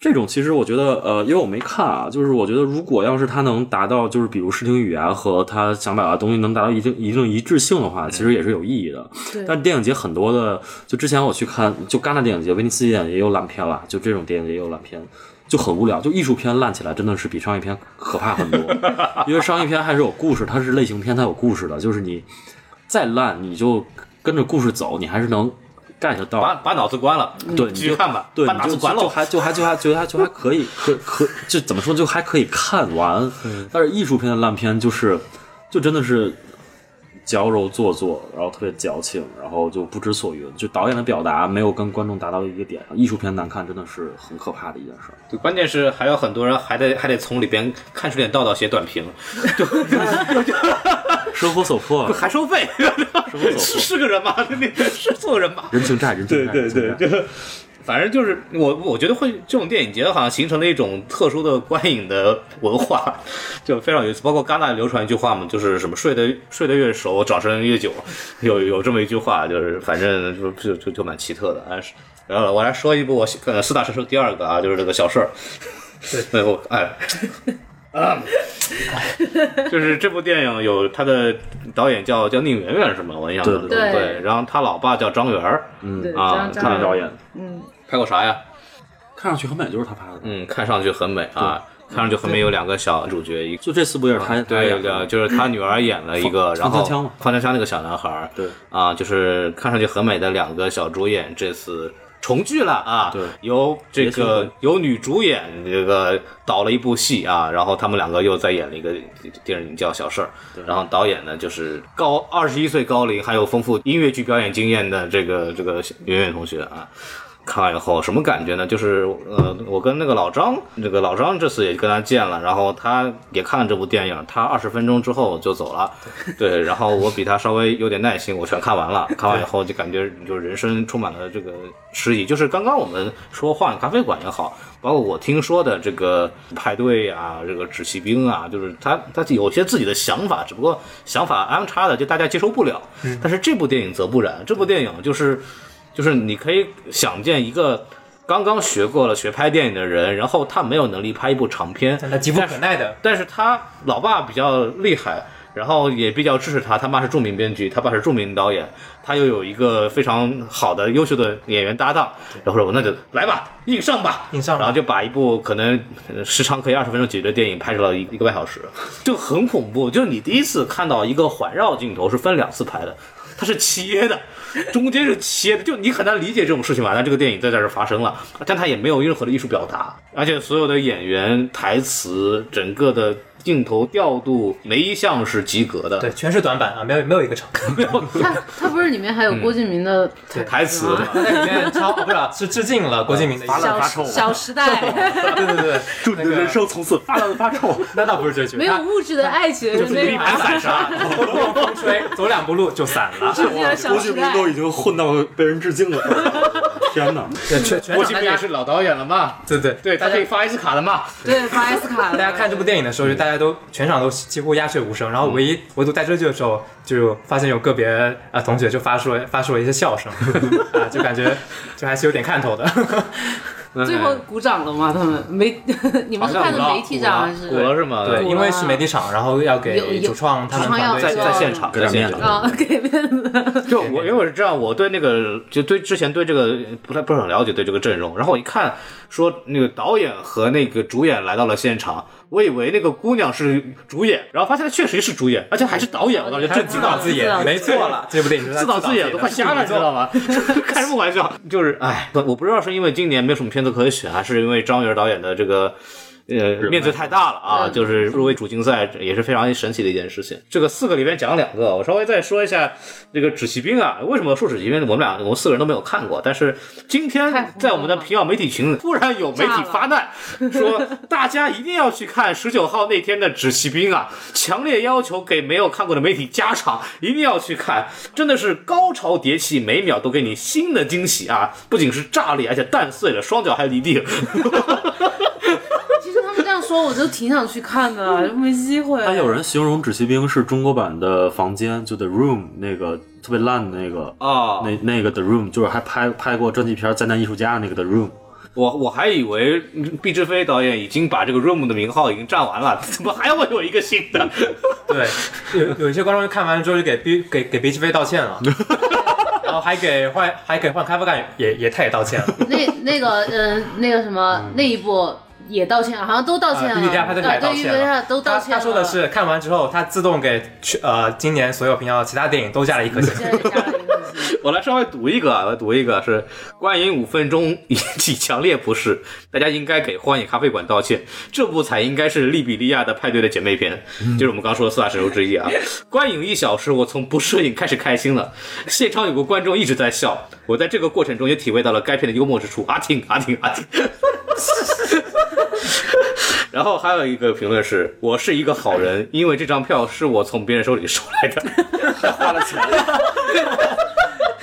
这种其实我觉得，呃，因为我没看啊，就是我觉得如果要是他能达到，就是比如视听语言和他想表达的东西能达到一定一定一致性的话，其实也是有意义的。对但电影节很多的，就之前我去看，就戛纳电影节、威尼斯电影节也有烂片了，就这种电影节也有烂片，就很无聊。就艺术片烂起来真的是比商业片可怕很多，[laughs] 因为商业片还是有故事，它是类型片，它有故事的，就是你再烂，你就跟着故事走，你还是能 get 到。把把脑子关了，对，你就继续看吧。对，把脑子关了。就还就还就还就还就还可以，可可就怎么说，就还可以看完。[laughs] 但是艺术片的烂片就是，就真的是矫揉做作，然后特别矫情，然后就不知所云。就导演的表达没有跟观众达到一个点上，艺术片难看真的是很可怕的一件事儿。对，关键是还有很多人还得还得从里边看出点道道写短评，生活所迫，还收费，是 [laughs] 是个人吗？那 [laughs] 是做人吗？人情债，人情债，对对，人情债就反正就是我我觉得会这种电影节好像形成了一种特殊的观影的文化，[laughs] 就非常有意思。包括戛纳流传一句话嘛，就是什么睡得睡得越熟，掌声越久，有有这么一句话，就是反正就就就就蛮奇特的。哎，是然后我来说一部我呃四大神兽第二个啊，就是这个小事儿。对，我 [laughs] 哎。啊，[laughs] 就是这部电影有他的导演叫叫宁媛媛是吗？我印象中。对对对，然后他老爸叫张元儿，嗯。啊张张看导演，嗯。拍过啥呀？看上去很美，就是他拍的。嗯，看上去很美啊，看上去很美，有两个小主角，一就这四部也是他他对就是他女儿演了一个，然后放枪枪那个小男孩儿，对。啊，就是看上去很美的两个小主演，这次重聚了啊，对。由这个庆由女主演这个导了一部戏啊，然后他们两个又再演了一个电影叫《小事儿》，然后导演呢就是高二十一岁高龄，还有丰富音乐剧表演经验的这个这个圆圆同学啊。看完以后什么感觉呢？就是呃，我跟那个老张，那个老张这次也跟他见了，然后他也看了这部电影，他二十分钟之后就走了，对，然后我比他稍微有点耐心，我全看完了，[laughs] 看完以后就感觉就是人生充满了这个诗意，就是刚刚我们说幻咖啡馆也好。包括我听说的这个派对啊，这个纸骑兵啊，就是他他有些自己的想法，只不过想法安插的就大家接受不了。但是这部电影则不然，这部电影就是就是你可以想见一个刚刚学过了学拍电影的人，然后他没有能力拍一部长片，但他急不可耐的，但是他老爸比较厉害。然后也比较支持他，他妈是著名编剧，他爸是著名导演，他又有一个非常好的、优秀的演员搭档，然后说那就来吧，硬上吧，硬上吧然后就把一部可能呃时长可以二十分钟解决的电影拍成了一一个半小时，就很恐怖。就是你第一次看到一个环绕镜头是分两次拍的，它是切的，[laughs] 中间是切的，就你很难理解这种事情吧？但这个电影在这儿发生了，但它也没有任何的艺术表达，而且所有的演员、台词、整个的镜头调度，没一项是及格的。对，全是短板啊，没有没有一个长。他他不是里面还有郭敬明的 [laughs] 台词吗里面超哦不是啊是致敬了郭敬明的一发些。烂发臭小小时代，[laughs] 对对对，祝你的人生从此发烂发臭。那倒不是这句，没有物质的爱情，就是一盘散沙。[laughs] 风风吹，走两步路就散了。郭敬了小时代。已经混到被人致敬了。天哪！对，全全郭敬明也场大家是老导演了嘛，对对对他大家可以发 S 卡了嘛。对，发 S 卡了。大家看这部电影的时候，就大家都全场都几乎鸦雀无声，然后唯一唯独在这句的时候，就发现有个别啊同学就发出了发出了一些笑声，[laughs] 啊，就感觉就还是有点看头的。最后鼓掌了吗？他们没，[laughs] 你们是看的媒体掌还是？鼓了是吗？对，因为是媒体场，然后要给主创他们主创要在在现场，给点面子啊，给面子。[laughs] 就我因为我是这样，我对那个就对之前对这个不太不是很了解，对这个阵容，然后我一看说那个导演和那个主演来到了现场，我以为那个姑娘是主演，然后发现她确实是主演，而且还是导演，我当时震惊了。自导自演，没错了，这部电影是自导自演 [laughs] 都快瞎了，你知道吗？吗？[laughs] 开什么玩笑？就是哎，我不知道是因为今年没有什么片子可以选，还是因为张元导演的这个。呃，面子太大了啊！就是入围主竞赛也是非常神奇的一件事情。这个四个里面讲两个，我稍微再说一下这个纸骑兵啊。为什么说纸骑兵？我们俩我们四个人都没有看过，但是今天在我们的平遥媒体群突然有媒体发难，说大家一定要去看十九号那天的纸骑兵啊！强烈要求给没有看过的媒体加场，一定要去看，真的是高潮迭起，每秒都给你新的惊喜啊！不仅是炸裂，而且蛋碎了，双脚还离地了。说，我就挺想去看的，就没机会。还有人形容《纸骑兵》是中国版的房间，就 The Room 那个特别烂的那个啊那那个 The Room，就是还拍拍过专辑片《灾难艺术家》那个 The Room。我我还以为毕志飞导演已经把这个 Room 的名号已经占完了，[laughs] 怎么还会有一个新的？对，有有一些观众看完之后就给毕给给毕志飞道歉了，[laughs] 然后还给换还给换开发干也也他也道歉了。那那个呃那个什么那一部也道歉了，好像都道歉了。啊，莉迪亚派对也道歉了，都道歉了。他他说的是看完之后，他自动给去呃今年所有平遥其他电影都加了一颗星。[laughs] 我来稍微读一个，啊，我读一个是观影五分钟引起强烈不适，大家应该给荒野咖啡馆道歉。这部才应该是利比利亚的派对的姐妹篇，就是我们刚说的四大神兽之一啊。观影一小时，我从不适应开始开心了，现场有个观众一直在笑，我在这个过程中也体会到了该片的幽默之处。阿挺阿挺阿挺。[laughs] 然后还有一个评论是：我是一个好人，因为这张票是我从别人手里收来的，[laughs] 花了钱。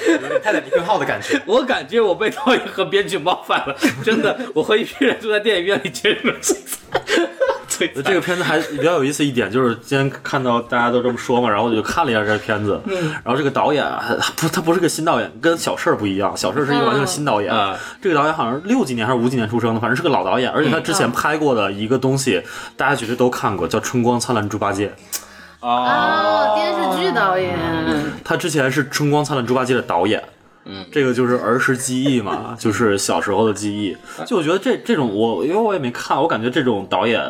有点泰坦尼克号的感觉。我感觉我被导演和编剧冒犯了，真的，我和一批人坐在电影院里接受这个片子还比较有意思一点，就是今天看到大家都这么说嘛，然后我就看了一下这个片子，然后这个导演啊他不，他不是个新导演，跟小事儿不一样，小事儿是一个完全新导演，啊这个导演好像是六几年还是五几年出生的，反正是个老导演，而且他之前拍过的一个东西，大家绝对都看过，叫《春光灿烂猪八戒》，哦，电视剧导演。他之前是《春光灿烂猪八戒》的导演。嗯，这个就是儿时记忆嘛，就是小时候的记忆。就我觉得这这种我，因为我也没看，我感觉这种导演，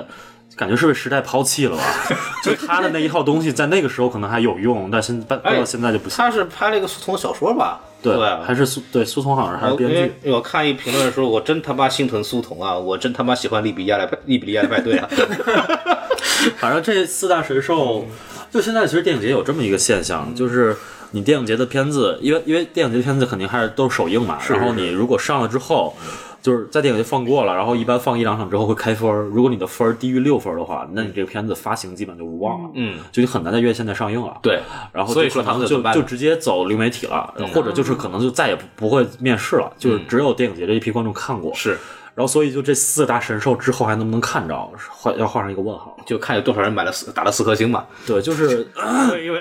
感觉是被时代抛弃了吧？[laughs] 就他的那一套东西，在那个时候可能还有用，但现在到现在就不行。他是拍了一个苏童的小说吧？对，对，还是苏对苏童好像还是编剧。我看一评论说，我真他妈心疼苏童啊！我真他妈喜欢利比亚来利比利亚的派对啊！[laughs] 反正这四大神兽，就现在其实电影节有这么一个现象，就是你电影节的片子，因为因为电影节的片子肯定还是都是首映嘛，然后你如果上了之后。就是在电影就放过了，然后一般放一两场之后会开分儿。如果你的分儿低于六分的话，那你这个片子发行基本就无望了，嗯，就你很难在院线再上映了。对，然后所以说他们怎么办呢就直接走流媒体了，或者就是可能就再也不不会面试了，就是只有电影节这一批观众看过。是，然后所以就这四大神兽之后还能不能看着，画要画上一个问号。就看有多少人买了四打了四颗星嘛。对，就是 [coughs] 因为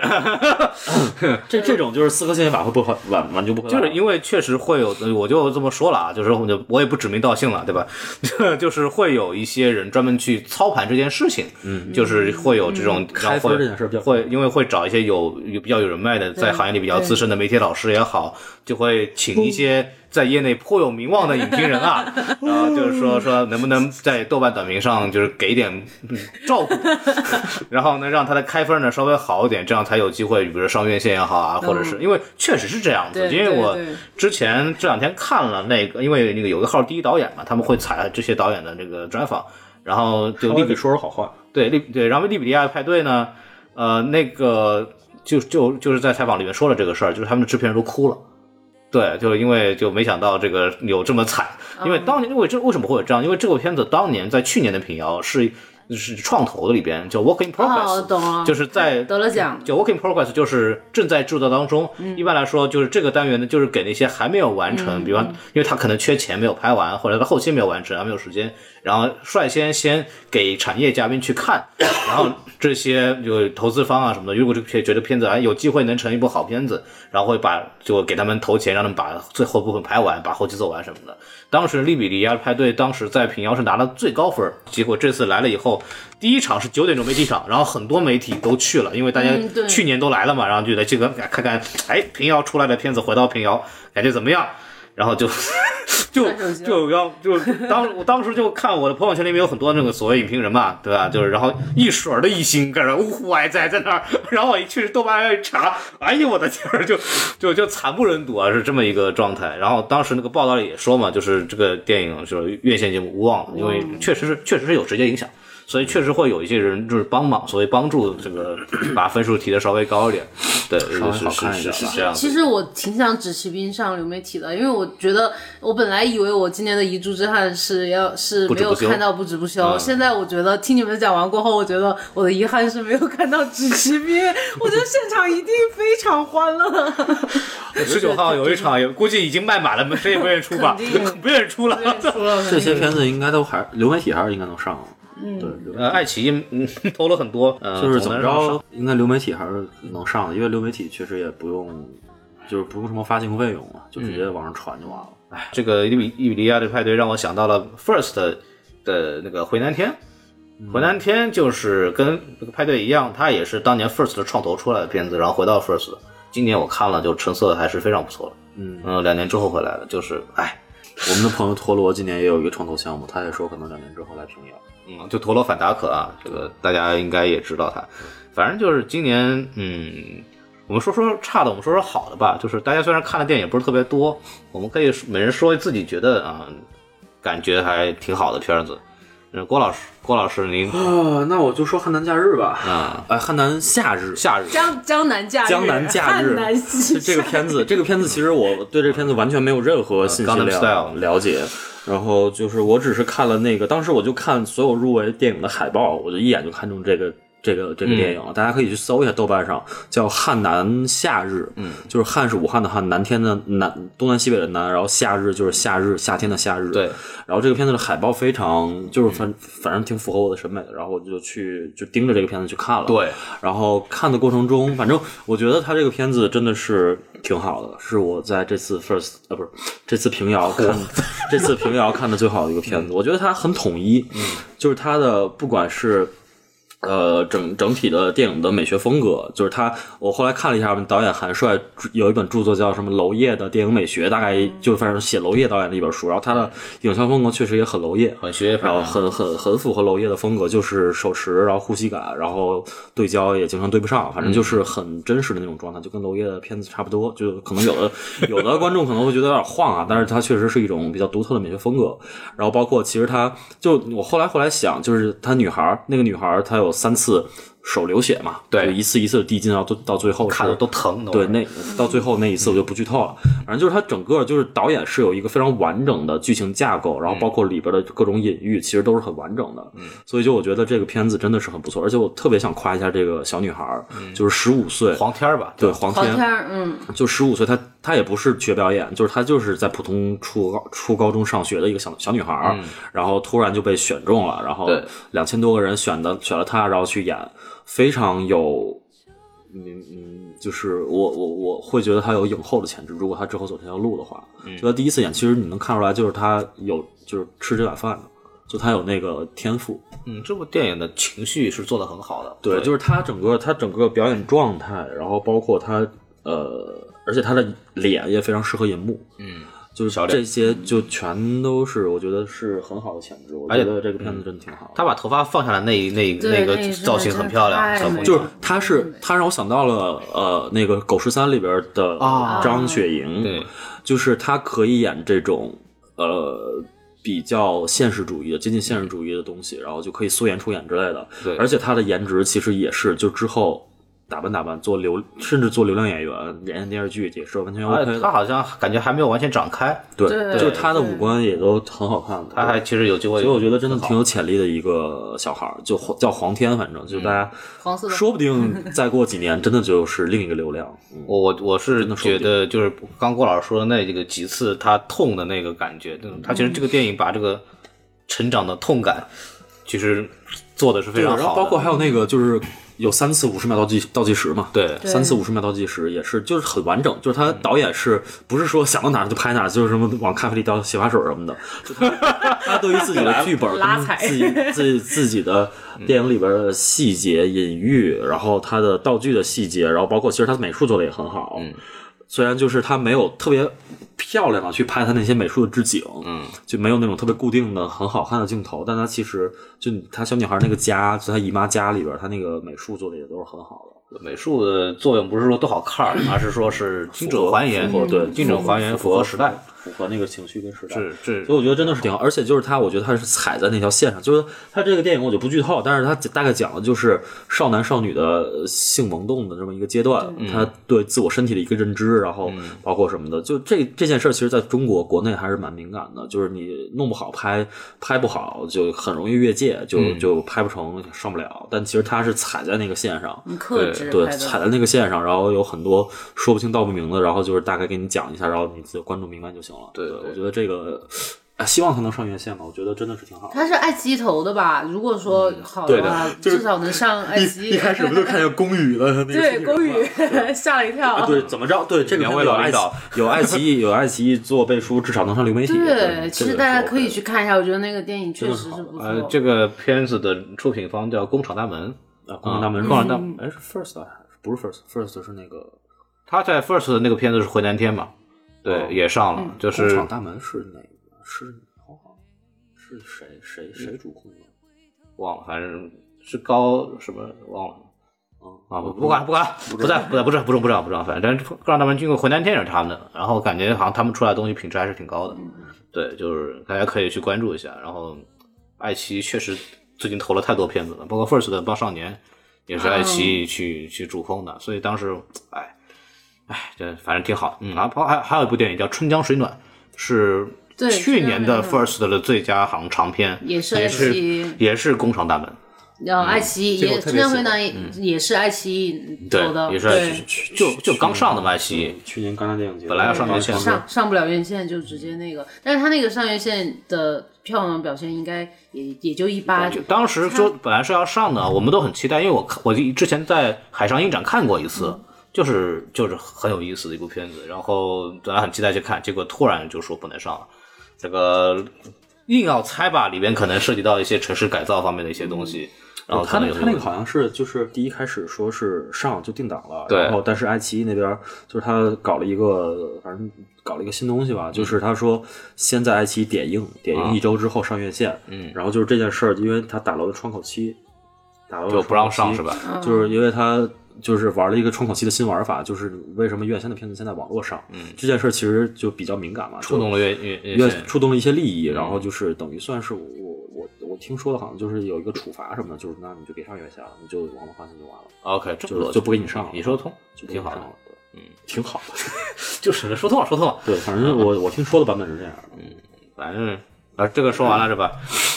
[coughs] 这这种就是四颗星也挽回不回挽挽救不回来，就是因为确实会有，我就这么说了啊，就是我就我也不指名道姓了，对吧？[laughs] 就是会有一些人专门去操盘这件事情，嗯，就是会有这种然后开分这件事比较会，因为会找一些有有比较有人脉的，在行业里比较资深的媒体老师也好，就会请一些在业内颇有名望的影评人啊，然 [laughs] 后就是说说能不能在豆瓣短评上就是给点嗯照顾，[laughs] 然后呢让他的开分呢稍微好一点，这样才有机会，比如说上院线也好啊，或者是因为确实是这样子，因为我之前这两天看了那个，因为那个有个号第一导演嘛，他们会采这些导演的这个专访，然后就利比利比说说好话。对利对，然后利比利亚派对呢，呃，那个就就就是在采访里面说了这个事儿，就是他们的制片人都哭了。对，就是因为就没想到这个有这么惨，因为当年因为这为什么会有这样？因为这部片子当年在去年的平遥是是创投的里边叫 working，Progress，、懂了，就是在得了奖，就 work in progress 就是正在制作当中。一般来说，就是这个单元呢，就是给那些还没有完成，比方因为他可能缺钱没有拍完，或者他后期没有完成，还没有时间，然后率先先给产业嘉宾去看，然后这些就投资方啊什么的，如果这个片觉得片子哎有机会能成一部好片子，然后会把就给他们投钱，让他们把最后部分拍完，把后期做完什么的。当时利比里亚派对当时在平遥是拿了最高分，结果这次来了以后，第一场是九点钟媒体场，然后很多媒体都去了，因为大家去年都来了嘛，然后就在这个看看，哎，平遥出来的片子回到平遥感觉怎么样？然后就就就要就当我当时就看我的朋友圈里面有很多那个所谓影评人嘛，对吧？就是然后一水儿的一星搁那呜呼哀哉在那儿，然后我一去豆瓣上一查，哎呦我的天儿，就就就惨不忍睹啊，是这么一个状态。然后当时那个报道里也说嘛，就是这个电影就是院线节目无望了，因为确实是确实是有直接影响。所以确实会有一些人就是帮忙，所谓帮助这个 [clears throat] 把分数提的稍微高一点，对，稍微是是好看一点是是这样。其实我挺想指骑兵上流媒体的，因为我觉得我本来以为我今年的遗珠之憾是要是没有不止不休看到不止不休，嗯现在我觉得听你们讲完过后，我觉得我的遗憾是没有看到指骑兵，我觉得现场一定非常欢乐。[laughs] 十九号有一场，估计已经卖满了，谁也不愿意出吧，[laughs] 不愿意出了。出了这些片子应该都还流媒体还是应该能上，嗯，对，呃，爱奇艺嗯 [laughs] 投了很多，呃，就是怎么着，应该流媒体还是能上的，因为流媒体确实也不用，就是不用什么发行费用嘛，就直接往上传就完了。哎，这个伊比伊比利亚的派对让我想到了 First 的那个回南天。回南天就是跟这个派对一样，它也是当年 First 的创投出来的片子，然后回到 First。今年我看了，就成色还是非常不错的。嗯嗯，两年之后回来的，就是哎，我们的朋友陀螺今年也有一个创投项目，他也说可能两年之后来平遥。嗯，就陀螺反达可啊，这个大家应该也知道他。反正就是今年，嗯，我们说说差的，我们说说好的吧。就是大家虽然看的电影不是特别多，我们可以每人说自己觉得啊、感觉还挺好的片子。嗯，郭老师，郭老师您啊，那我就说汉南假日吧。啊，哎，汉南夏日，夏日江江南假日，江南假日汉南西这这个片子，这个片子其实我对这片子完全没有任何信息 Style 了解。然后就是我只是看了那个，当时我就看所有入围电影的海报，我就一眼就看中这个这个这个电影了。大家可以去搜一下豆瓣上，叫《汉南夏日》，嗯，就是汉是武汉的汉，南天的南，东南西北的南，然后夏日就是夏日，夏天的夏日。对，然后这个片子的海报非常，就是反反正挺符合我的审美的，然后我就去就盯着这个片子去看了。对，然后看的过程中，反正我觉得他这个片子真的是挺好的，是我在这次 first 啊不是这次平遥看这次平遥看的最好的一个片子。我觉得它很统一，嗯，就是它的不管是。呃，整整体的电影的美学风格，就是他。我后来看了一下，导演韩帅有一本著作叫什么娄烨的电影美学，大概就反正写娄烨导演的一本书。然后他的影像风格确实也很娄烨，很学业然后派，很很很符合娄烨的风格，就是手持，然后呼吸感，然后对焦也经常对不上，反正就是很真实的那种状态，就跟娄烨的片子差不多。就可能有的 [laughs] 有的观众可能会觉得有点晃啊，但是他确实是一种比较独特的美学风格。然后包括其实他就我后来后来想，就是他女孩那个女孩她有三次手流血嘛，对。就一次一次的递进，然后到到最后看的都疼。都对，那到最后那一次我就不剧透了。反正就是它整个就是导演是有一个非常完整的剧情架构，然后包括里边的各种隐喻，其实都是很完整的。嗯，所以就我觉得这个片子真的是很不错，而且我特别想夸一下这个小女孩儿，就是十五岁，黄天儿吧，对黄天黄天，嗯，就十五岁，她她也不是学表演，就是她就是在普通初高初高中上学的一个小小女孩儿，然后突然就被选中了，然后两千多个人选的选了她，然后去演，非常有。嗯嗯，就是我我我会觉得她有影后的潜质，如果她之后走这条路的话，就她第一次演，其实你能看出来，就是她有就是吃这碗饭的，就她有那个天赋，嗯，这部电影的情绪是做的很好的。对，就是他整个他整个表演状态，然后包括他呃，而且他的脸也非常适合银幕，嗯，就是小脸这些就全都是我觉得是很好的潜质。我而且觉得这个片子真的挺好的。他把头发放下来那一那那一瞬造型很漂亮，就是他是他让我想到了呃那个《狗十三》里边的啊张雪迎，对，就是他可以演这种呃比较现实主义的、接近现实主义的东西，然后就可以素颜出演之类的。对而且他的颜值其实也是，就之后打扮打扮做流，甚至做流量演员、演演电视剧也是完全他好像感觉还没有完全长开，对，对就是他的五官也都很好看的。他还其实有机会。所以我觉得真的挺有潜力的一个小孩儿，就黄叫黄天，反正就大家黄色说不定再过几年真的就是另一个流量。[laughs] 嗯我我我是觉得，就是刚郭老师说的那几个几次他痛的那个感觉，嗯他其实这个电影把这个成长的痛感，其实做的是非，常好的。然后包括还有那个就是有三次五十秒倒计倒计时嘛，对。三次五十秒倒计时也是就是很完整，就是他导演是不是说想到哪儿就拍哪儿，就是什么往咖啡里倒洗发水什么的，就他 [laughs] 他对于自己的剧本拉踩跟自己 [laughs] 自己自己的电影里边的细节隐喻，然后他的道具的细节，然后包括其实他的美术做的也很好，嗯虽然就是他没有特别漂亮的去拍他那些美术的置景，嗯，就没有那种特别固定的很好看的镜头，但他其实就他小女孩那个家，就他姨妈家里边，他那个美术做的也都是很好的。美术的作用不是说多好看，而 [clears throat] 是说是精准还原，对精准还原，符合时代。符合那个情绪跟时代。是是所以我觉得真的是挺好，而且就是他，我觉得他是踩在那条线上，就是他这个电影我就不剧透，但是他大概讲的就是少男少女的性萌动的这么一个阶段，他对自我身体的一个认知，然后包括什么的，就这这件事儿，其实在中国国内还是蛮敏感的，就是你弄不好拍拍不好，就很容易越界，就就拍不成上不了。但其实他是踩在那个线上，你克制对，踩在那个线上，然后有很多说不清道不明的，然后就是大概给你讲一下，然后你自己观众明白就行了。对对我觉得这个，哎，希望他能上院线吧，我觉得真的是挺好的。他是爱奇艺投的吧？如果说好对的话，就是至少能上爱奇艺。一开始不就看见宫羽了？[laughs] 那个对宫羽羽。吓了一跳。啊对，怎么着？对，这个两位老领导有爱奇艺，有爱奇艺做背书，至少能上流媒体。对，其实大家可以去。看一下，我觉得那个电影确实是不呃，错。这个片子的出品方叫工厂大门，啊，工厂大门，嗯工厂大门，哎，是 First 啊不是 First？First 是那个他在 First 的那个片子是回南天嘛，对，也上了，就工是厂大门是哪个？是好好是谁谁谁主控的？忘了，反正是高什么忘了。嗯啊，不不管不管，不在不在不是不是不知道不知道，反正工厂大门经过回南天也是他们的，然后感觉好像他们出来的东西品质还是挺高的，对，就是大家可以去关注一下。然后爱奇艺确实最近投了太多片子了，包括 First 的《棒少年》也是爱奇艺去、去主控的，所以当时哎哎，这反正挺好。嗯，然后还还有一部电影叫《春江水暖》，是去年的 First 的最佳行长片，也是也爱奇艺是也是工厂大门。然后爱奇艺也《这个我特别春江回南》也也是爱奇艺对投的，，也是爱奇艺，就就刚上的嘛，爱奇艺。去年戛纳电影节本来要上院线上上不了院线就直接那个，但是他那个上院线的票房表现应该也也就一般。就当时说本来是要上的，我们都很期待，因为我看我之前在海上影展看过一次，就是就是很有意思的一部片子，然后本来很期待去看，结果突然就说不能上了，这个硬要猜吧，里边可能涉及到一些城市改造方面的一些东西，然后他那个他那个好像是就是第一开始说是上就定档了，对然后但是爱奇艺那边就是他搞了一个反正搞了一个新东西吧，就是他说先在爱奇艺点映，点映一周之后上院线，嗯然后就是这件事儿，因为他打了的窗口期，打漏了就不让上是吧？就是因为他就是玩了一个窗口期的新玩法，就是为什么院线的片子现在网络上，嗯，这件事儿其实就比较敏感嘛，触动了院院院触动了一些利益，然后就是等于算是我听说的好像就是有一个处罚什么的，就是那你就别上院校了，你就王八花钱就完了，OK，这么多就就不给你上了，你说得通，就挺好的嗯，挺好的。[laughs] 就是说通了，说通了。对，反正我我听说的版本是这样的。反正啊，这个说完了是吧？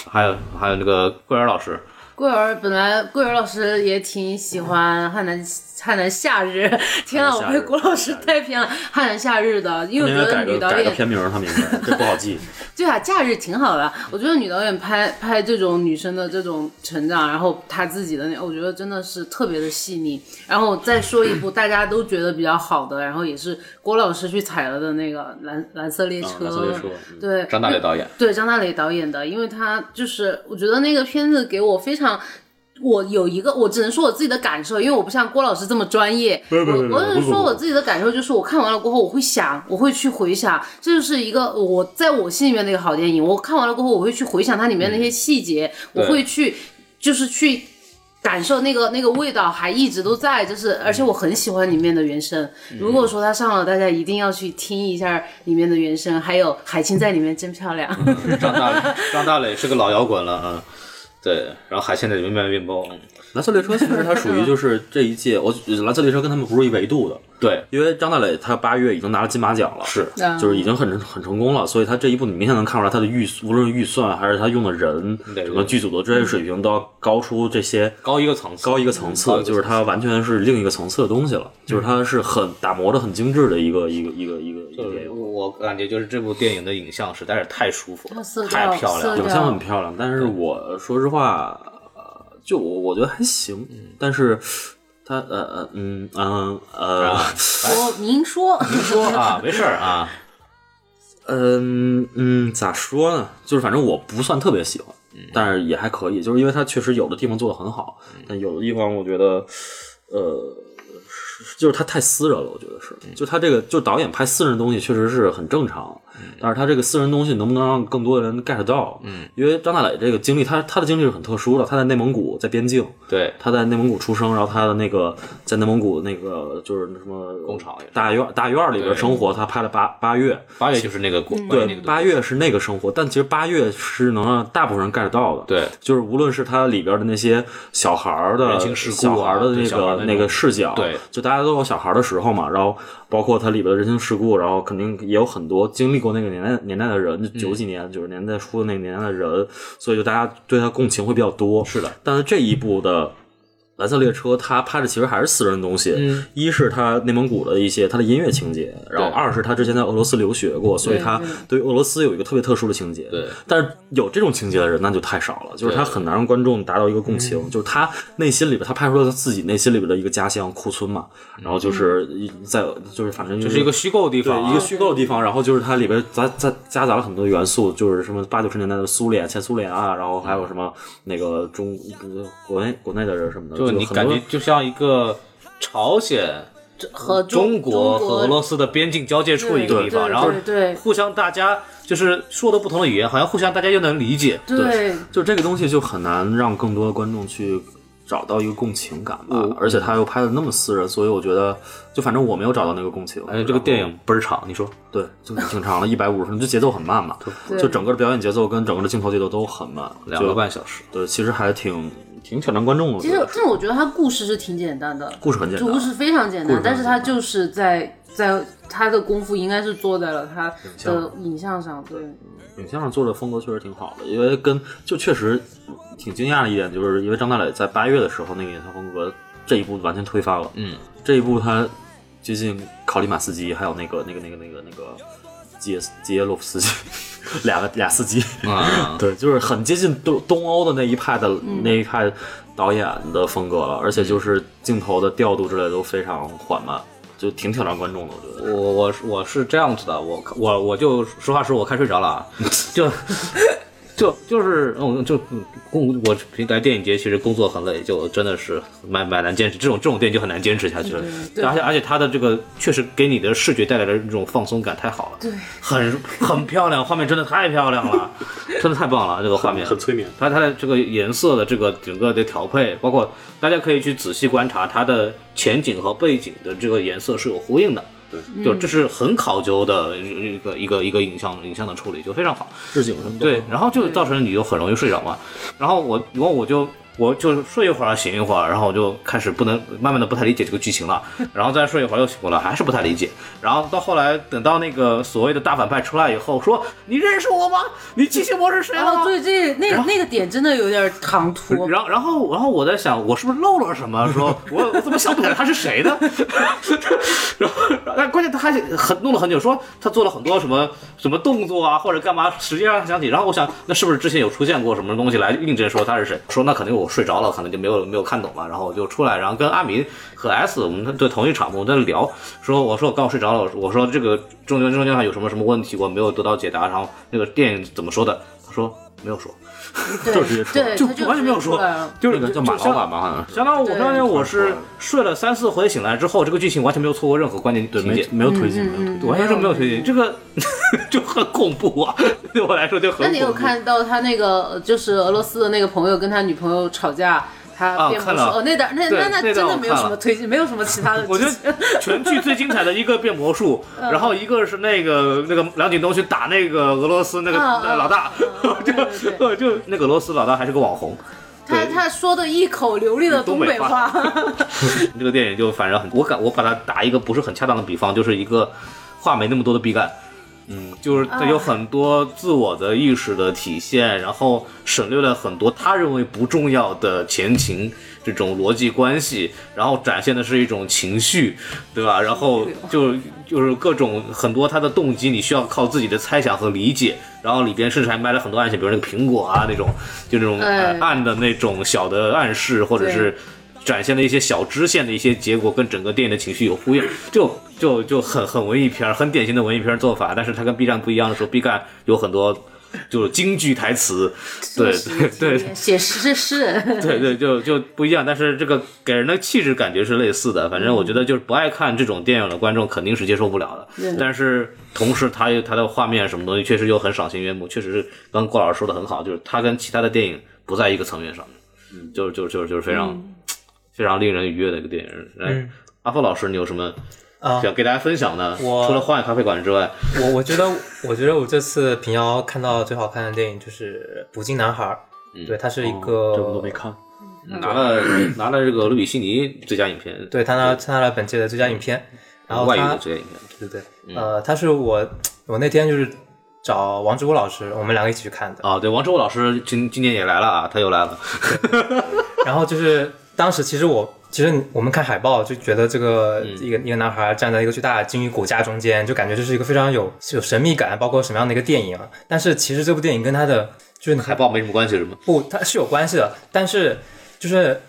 还有还有那个桂儿老师，桂儿本来桂儿老师也挺喜欢汉南汉南夏日，[laughs] 天啊，我被郭老师带偏了汉南夏日的，因为我觉得女导演改个片名，他们应该这不好记。[laughs] 对啊，假日挺好的。我觉得女导演拍拍这种女生的这种成长，然后她自己的那，我觉得真的是特别的细腻。然后再说一部大家都觉得比较好的，然后也是郭老师去踩了的那个蓝蓝色列车。蓝色列车嗯对，张大雷导演，对张大雷导演的，因为他就是我觉得那个片子给我非常。我有一个，我只能说我自己的感受，因为我不像郭老师这么专业。我我只能说我自己的感受，就是我看完了过后，我会想，我会去回想，这就是一个我在我心里面的一个好电影。我看完了过后，我会去回想它里面的那些细节，我会去就是去感受那个那个味道还一直都在，就是而且我很喜欢里面的原声。如果说它上了，大家一定要去听一下里面的原声，还有海清在里面真漂亮。张大磊，张大磊是个老摇滚了啊。对，然后海鲜在里面卖面包，蓝色列车其实它属于就是这一届，我蓝色列车跟他们不是一维度的，[laughs] 对，因为张大磊他八月已经拿了金马奖了，是啊就是已经很很成功了，所以他这一部你明显能看出来他的预无论是预算还是他用的人，整个剧组的专业水平都要高出这些高一个层次，高一个层次就是它完全是另一个层次的东西了，就是它是很打磨的很精致的一个一个一个一个一个电影。我感觉就是这部电影的影像实在是太舒服了太漂亮了。影像很漂亮，但是我说实话，呃，就我我觉得还行，但是他呃呃嗯嗯呃说您说。您，说啊，没事儿啊，[laughs] 嗯嗯，咋说呢？就是反正我不算特别喜欢，但是也还可以，就是因为他确实有的地方做的很好，但有的地方我觉得，呃。就是他太私人了，我觉得是，就他这个，就导演拍私人的东西确实是很正常，但是他这个私人东西能不能让更多的人 get 到？嗯，因为张大磊这个经历，他他的经历是很特殊的，他在内蒙古，在边境，对，他在内蒙古出生，然后他的那个在内蒙古那个就是那什么工厂大院大院里边生活，他拍了八八月，八月就是那个国对，八月是那个生活，但其实八月是能让大部分人 get 到的。对，就是无论是他里边的那些小孩的小孩的那个那个视角，对，就大家都有小孩的时候嘛，然后包括它里边的人情世故，然后肯定也有很多经历过那个年代年代的人，就九几年、九十年代初的那个年代的人，所以就大家对他共情会比较多。是的，但是这一部的。蓝色列车，它拍的其实还是私人的东西。嗯一是它内蒙古的一些它的音乐情节，然后二是他之前在俄罗斯留学过，所以他对于俄罗斯有一个特别特殊的情节。对，但是有这种情节的人那就太少了，就是他很难让观众达到一个共情，就是他内心里边他拍出了他自己内心里边的一个家乡库村嘛，然后就是一在就是反正就这是一个虚构的地方啊，一个虚构的地方，然后就是它里边杂杂夹杂了很多元素，就是什么八九十年代的苏联、前苏联啊，然后还有什么那个中呃国内国内的人什么的，就你感觉就像一个朝鲜。和中国和俄罗斯的边境交界处一个地方，然后互相大家就是说的不同的语言，好像互相大家又能理解。对就这个东西就很难让更多的观众去找到一个共情感吧，嗯而且他又拍的那么私人，所以我觉得就反正我没有找到那个共情。而且这个电影倍儿长，你说对，就挺长的，一百五十分钟，就节奏很慢嘛，就整个的表演节奏跟整个的镜头节奏都很慢，两个半小时，对，其实还挺挺挑战观众的。其实但我觉得他故事是挺简单的，故事很简单，故事非常简单但是他就是在在他的功夫应该是做在了他的影像上，对，影像上做的风格确实挺好的，因为跟就确实挺惊讶的一点，就是因为张大磊在八月的时候那个影像风格这一部完全推翻了，嗯，这一部他接近考里马斯基，还有那个那个那个那个那个基耶基耶洛夫斯基，两个俩司机，啊，[laughs] 对，就是很接近东东欧的那一派的、嗯。那一派导演的风格了，而且就是镜头的调度之类都非常缓慢，就挺挑战观众的，我觉得。我我我是这样子的，我我我就实话实说，我看睡着了啊，[laughs] 就就就是嗯就嗯工我平来电影节其实工作很累，就真的是蛮蛮难坚持，这种这种电影就很难坚持下去了。对而且而且它的这个确实给你的视觉带来的这种放松感太好了，对，很很漂亮，画面真的太漂亮了，真的太棒了，这个画面很催眠。它它的这个颜色的这个整个的调配，包括大家可以去仔细观察它的前景和背景的这个颜色是有呼应的。对，就这是很考究的一个一个一个影像影像的处理，就非常好。置景什么。对，然后就造成你就很容易睡着嘛。然后我，然后我就我就睡一会儿醒一会儿，然后我就开始不能慢慢的不太理解这个剧情了，[laughs] 然后再睡一会儿又醒过来，还是不太理解。然后到后来等到那个所谓的大反派出来以后，说你认识我吗？你机器魔是谁？然后对这那那个点真的有点唐突，然后，然后，然后我在想，我是不是漏了什么？说我我怎么想不起来他是谁呢？[laughs] 然后，但关键他还很弄了很久，说他做了很多什么什么动作啊，或者干嘛，实际上想起。然后我想，那是不是之前有出现过什么东西来印证说他是谁？说那肯定我睡着了，可能就没有没有看懂嘛。然后我就出来，然后跟阿明和 S 我们对同一场，我们在聊，说我说我刚睡着了，我说这个中间中间还有什么什么问题，我没有得到解答。然后那个电影怎么说的？他说没有说。对 [laughs] 就直接说对，就就完全没有说就是那个叫马老板吧，好像是。相当于我当于我是睡了三四回醒来之后，这个剧情完全没有错过任何关键对，情节，没没有推嗯进，没有推进。完全是没有推进，这个 [laughs] 就很恐怖啊！对我来说就很。那你有看到他那个就是俄罗斯的那个朋友跟他女朋友吵架，他啊变魔术哦，那段那对那那那真的没有什么推进，没有什么其他的。我觉得全剧最精彩的一个变魔术，嗯然后一个是那个那个梁景东去打那个俄罗斯那个老大，嗯 [laughs] 对对对呃 [laughs] 就那个俄罗斯老大还是个网红。他他说的一口流利的东北话，[laughs] 这个电影就反正很，我感我把它打一个不是很恰当的比方，就是一个话没那么多的毕赣。嗯，就是他有很多自我的意识的体现，然后省略了很多他认为不重要的前情这种逻辑关系，然后展现的是一种情绪，对吧？然后就就是各种很多他的动机，你需要靠自己的猜想和理解，然后里边甚至还埋了很多暗线，比如那个苹果啊那种，就那种、暗的那种小的暗示，或者是展现了一些小支线的一些结果，跟整个电影的情绪有呼应，就就就很很文艺片儿，很典型的文艺片儿做法。但是它跟 B 站不一样的时候，B 站有很多就是京剧台词，对对对写诗是诗人，对对，就就不一样。但是这个给人的气质感觉是类似的。反正我觉得就是不爱看这种电影的观众肯定是接受不了的。但是同时它它的画面什么东西确实又很赏心悦目，确实是刚刚郭老师说的很好，就是它跟其他的电影不在一个层面上面，嗯，就是就是就是就是非常、非常令人愉悦的一个电影。嗯，阿峰老师，你有什么啊想给大家分享的？我除了《荒野咖啡馆》之外，我我觉得，我觉得我这次平遥看到最好看的电影就是《捕鲸男孩》，对，他是一个，哦这我都没看。拿了拿了这个卢比西尼最佳影片，对他拿他拿了本届的最佳影片，然后外语的最佳影片。对对对，呃，他是我我那天就是找王志武老师，我们两个一起去看的，啊，对，王志武老师今今年也来了啊，他又来了。然后就是当时其实我其实我们看海报就觉得这个一个、一个男孩站在一个巨大的鲸鱼骨架中间，就感觉这是一个非常有有神秘感，包括什么样的一个电影啊？但是其实这部电影跟他的就是海报没什么关系是吗？不，它是有关系的，但是就是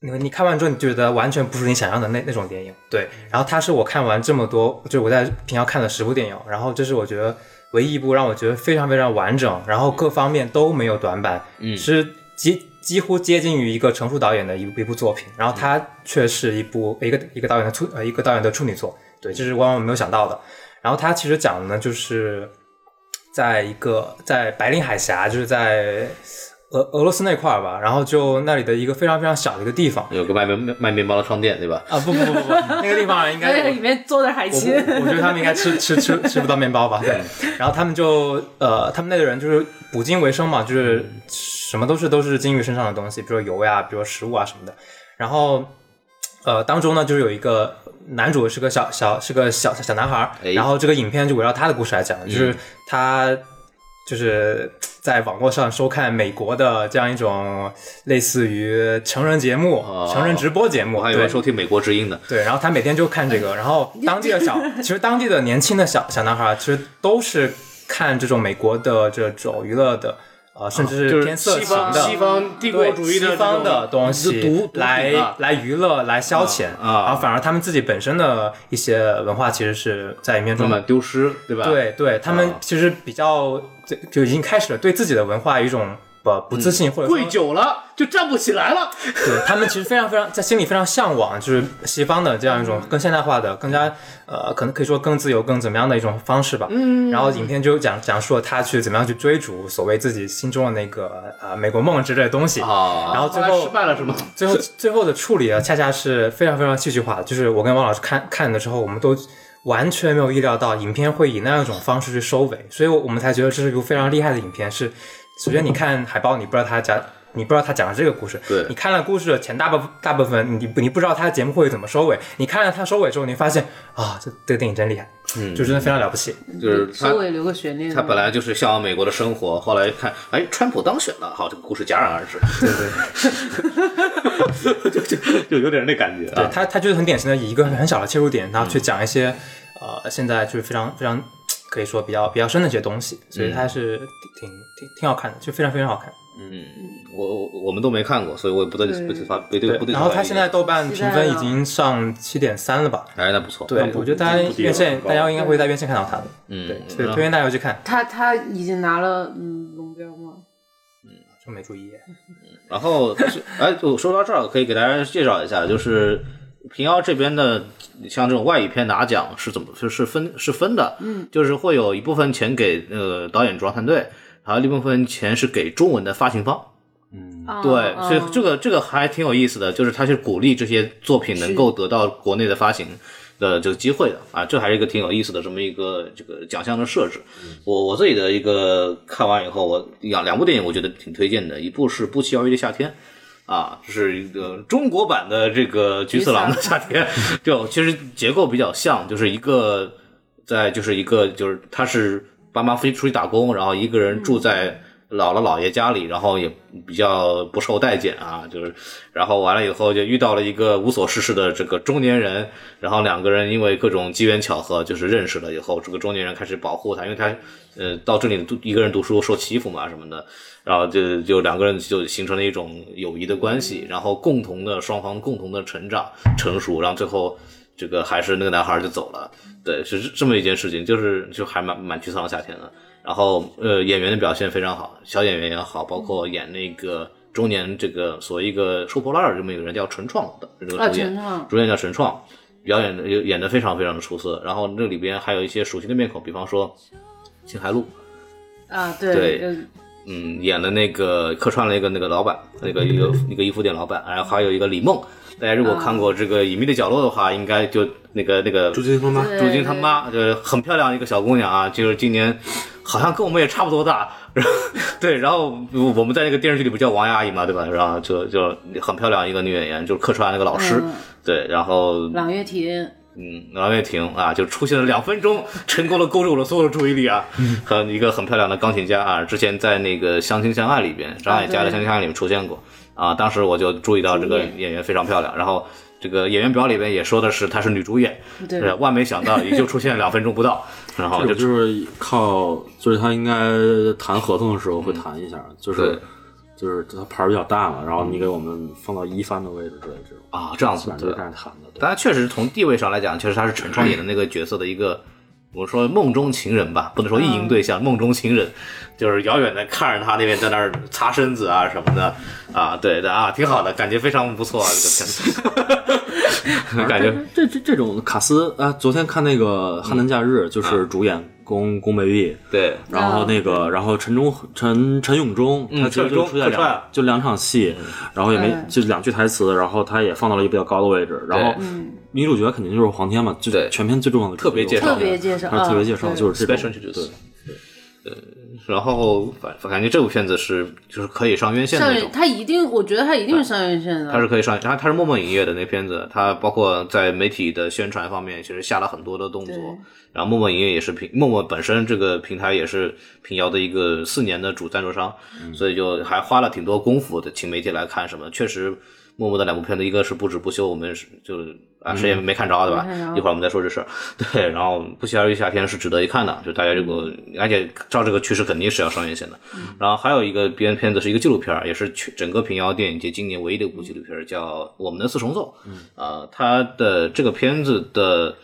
你你看完之后，你觉得完全不是你想象的那那种电影。对，然后它是我看完这么多，就是我在平遥看了十部电影，然后这是我觉得唯一一部让我觉得非常非常完整，然后各方面都没有短板，嗯，是几几乎接近于一个成熟导演的一一部作品，然后它却是一部一个一个导演的处呃一个导演的处女作，对，这是万万没有想到的。然后它其实讲的呢，就是在一个在白令海峡，就是在俄俄罗斯那块儿吧，然后就那里的一个非常非常小的一个地方有个卖面卖面包的商店，对吧？啊，不不不不不，那个地方应该在 [laughs] 里面做点海鲜，我觉得他们应该吃吃吃吃不到面包吧？对。然后他们就呃，他们那个人就是捕鲸为生嘛，就是什么都是都是鲸鱼身上的东西，比如说油呀，比如说食物啊什么的。然后呃，当中呢就是有一个男主是个小小是个小小男孩儿，哎然后这个影片就围绕他的故事来讲，就是他。就是在网络上收看美国的这样一种类似于成人节目、哦成人直播节目，还以为对收听美国之音的。对，然后他每天就看这个，然后当地的小，其实当地的年轻的小小男孩，其实都是看这种美国的这种娱乐的，呃，甚至是是偏色西情的。方西方帝国主义的西方的东西来来娱乐来消遣啊然后反而他们自己本身的一些文化其实是在里面中慢慢丢失，对吧？，对对，他们啊其实比较就就已经开始了对自己的文化一种不不自信，或者说跪久了就站不起来了。对他们其实非常非常在心里非常向往，就是西方的这样一种更现代化的、更加呃，可能可以说更自由、更怎么样的一种方式吧。嗯。然后影片就讲讲述了他去怎么样去追逐所谓自己心中的那个呃美国梦之类的东西。啊然后最后失败了是吗？最后最后的处理啊，恰恰是非常非常戏剧化的。就是我跟王老师看看的时候，我们都完全没有意料到影片会以那样一种方式去收尾，所以我们才觉得这是一部非常厉害的影片。是，首先你看海报，你不知道他讲，你不知道他讲的这个故事，对你看了故事的前大部大部分，你你不知道他的节目会怎么收尾，你看了他收尾之后，你发现啊，这这个电影真厉害，嗯，就真的非常了不起。就是他收尾留个悬念。他本来就是向往美国的生活，后来看，哎，川普当选了，好，这个故事戛然而止。对对，[laughs] 就就就有点那感觉啊。对他，他就是很典型的以一个很小的切入点，然后去讲一些、呃现在就是非常非常可以说比较比较深的一些东西，所以它是挺挺挺好看的，就非常非常好看。嗯我我们都没看过，所以我也不对不对发不对不对。然后它现在豆瓣评分已经上七点三了吧？哎，那不错。对，我觉得大家院线大家应该会在院线看到它的，嗯，对，所以推荐大家去看。他他已经拿了嗯龙标吗？嗯就没注意，然后就是，哎，我说到这儿，可以给大家介绍一下，就是平遥这边的，像这种外语片拿奖是怎么是分是分的，嗯，就是会有一部分钱给呃导演主创团队，还有一部分钱是给中文的发行方。嗯对，所以嗯这个这个还挺有意思的，就是他是鼓励这些作品能够得到国内的发行的这个机会的啊，这还是一个挺有意思的这么一个这个奖项的设置。我我自己的一个看完以后，我两两部电影我觉得挺推荐的，一部是《不期而遇的夏天》。啊，就是一个中国版的这个菊次郎的夏天，[laughs] 就其实结构比较像，就是一个在就是一个就是他是爸妈飞出去打工，然后一个人住在姥姥姥爷家里，然后也比较不受待见啊，就是然后完了以后就遇到了一个无所事事的这个中年人，然后两个人因为各种机缘巧合就是认识了以后，这个中年人开始保护他，因为他呃到这里读一个人读书受欺负嘛什么的，然后就就两个人就形成了一种友谊的关系，然后共同的双方共同的成长成熟，然后最后这个还是那个男孩就走了，对，是这么一件事情，就是就还蛮蛮沮丧的夏天的。然后呃演员的表现非常好，小演员也好，包括演那个中年这个所谓一个收破烂儿这么一个人叫陈创的这个啊，主演主演叫陈创，表演的演的非常非常的出色。然后那里边还有一些熟悉的面孔，比方说秦海璐，啊，对对嗯，演了那个客串了一个那个老板，那个一个一个衣服店老板，然后还有一个李梦。大家如果看过这个《隐秘的角落》的话，应该就那个那个朱金他妈，朱军他妈，就是很漂亮一个小姑娘啊，就是今年好像跟我们也差不多大，然后对，然后我们在那个电视剧里不叫王阿姨嘛，对吧？然后就就很漂亮一个女演员，就是客串那个老师，嗯。对，然后朗月婷，嗯，郎月婷啊，就出现了两分钟，成功的勾住我的所有的注意力啊，和一个很漂亮的钢琴家啊，之前在那个《相亲相爱》里边，张艾嘉的《相亲相爱》里面出现过。啊，当时我就注意到这个演。演员非常漂亮，然后这个演员表里边也说的是她是女主演，对。万没想到也就出现两分钟不到，然后就就是靠，就是他应该谈合同的时候会谈一下，就对。是就是他牌儿比较大嘛，然后你给我们放到一番的位置之类这种，啊这样子。对当然确实从地位上来讲，确实他是陈创演的那个角色的一个。我说梦中情人吧，不能说意淫对象，梦中情人，就是遥远的看着他那边在那儿擦身子啊什么的啊，对的啊，挺好的，感觉非常不错啊，这个片子，[laughs] 感觉 [laughs] 这这这种卡斯啊，昨天看那个《汉南假日》，嗯就是主演宫宫北玉，对，然后那个，然后陈忠陈陈永忠，嗯他其实就出现两就两场戏，然后也没嗯就两句台词，然后他也放到了一个比较高的位置，然后女主角肯定就是黄天嘛，就对。全片最重要的特别介绍特别介绍，啊，特别啊介绍就是这种 introduce 然后反反感觉这部片子是就是可以上院线的那种。他一定，我觉得他一定是上院线的。它是可以上，它它是陌陌影业的那片子，它包括在媒体的宣传方面，其实下了很多的动作。然后陌陌影业也是平，陌陌本身这个平台也是平遥的一个四年的主赞助商，所以就还花了挺多功夫的，请媒体来看什么。确实，陌陌的两部片子，一个是不止不休，我们是就啊谁也没看着对吧一会儿我们再说这事儿。[laughs] 对，然后不期而遇夏天是值得一看的，就大家如果而且照这个趋势肯定是要上院线的。然后还有一个编片子是一个纪录片儿，也是全整个平遥电影节今年唯一的一部纪录片儿，叫《我们的四重奏》。嗯，啊，它的这个片子的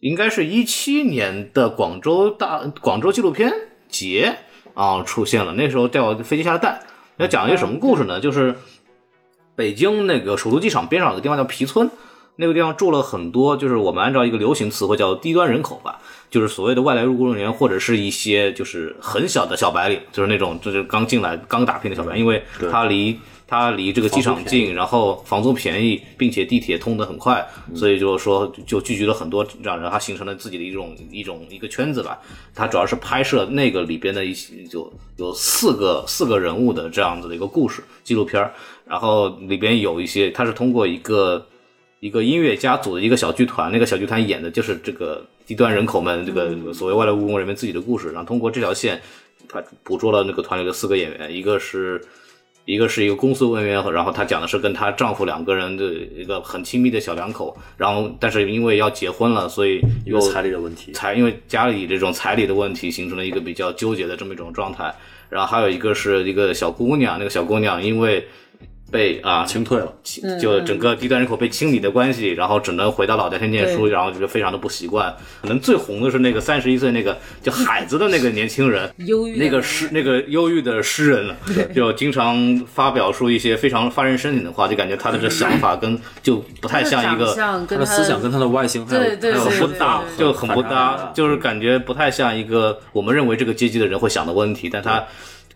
应该是一七年的广州大广州纪录片节啊出现了，那时候掉飞机下的蛋。要讲一个什么故事呢？就是北京那个首都机场边上有个地方叫皮村，那个地方住了很多，就是我们按照一个流行词汇叫低端人口吧，就是所谓的外来务工人员或者是一些就是很小的小白领，就是那种就是刚进来刚打拼的小白领，因为他离它离这个机场近，然后房租便宜，并且地铁通得很快，所以就是说就聚集了很多让人，它形成了自己的一种一种一个圈子吧。它主要是拍摄那个里边的一些就有四个四个人物的这样子的一个故事纪录片儿，然后里边有一些它是通过一个。一个音乐家组的一个小剧团，那个小剧团演的就是这个低端人口们这个所谓外来务工人员自己的故事，然后通过这条线，他捕捉了那个团里的四个演员，一个是一个是一个公司文员，然后她讲的是跟她丈夫两个人的一个很亲密的小两口，然后但是因为要结婚了，所以又有彩礼的问题，彩因为家里这种彩礼的问题，形成了一个比较纠结的这么一种状态。然后还有一个是一个小姑娘，那个小姑娘因为被啊清退了。就整个低端人口被清理的关系，然后只能回到老家去念书，然后觉得非常的不习惯。可能最红的是那个三十一岁那个叫海子的那个年轻人，[laughs] 忧郁那个诗那个忧郁的诗人 [laughs] 了，就经常发表出一些非常发人深省的话，就感觉他的这想法跟就不太像一个他的思想跟他的外形还有对对还有对很大对就很不搭，就是感觉不太像一个我们认为这个阶级的人会想的问题，但他。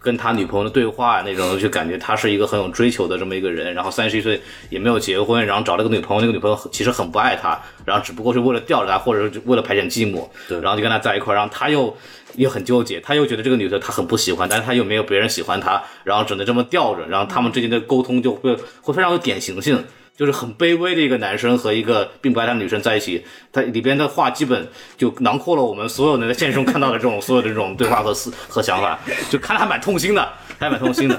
跟他女朋友的对话那种，就感觉他是一个很有追求的这么一个人。然后三十一岁也没有结婚，然后找了个女朋友，那个女朋友其实很不爱他，然后只不过是为了吊着他，或者是为了排遣寂寞，对然后就跟他在一块儿。然后他又又很纠结，他又觉得这个女的他很不喜欢，但是他又没有别人喜欢他，然后只能这么吊着。然后他们之间的沟通就会会非常有典型性。就是很卑微的一个男生和一个并不爱他的女生在一起，他里边的话基本就囊括了我们所有人在现实中看到的这种所有的这种对话和思和想法，[laughs] 就看着还蛮痛心的，[laughs] 还蛮痛心的，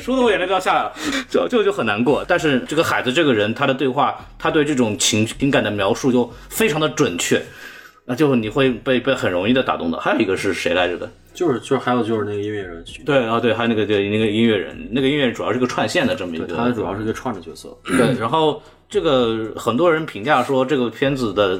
说的我眼泪都要下来了，就就就很难过。但是这个海子这个人，他的对话，他对这种情情感的描述就非常的准确，那就你会被被很容易的打动的。还有一个是谁来着的？就是就是还有就是那个音乐人，对啊，对，还有那个对那个音乐人，那个音乐人主要是个串线的这么一个，他主要是个串的角色。对，然后这个很多人评价说这个片子的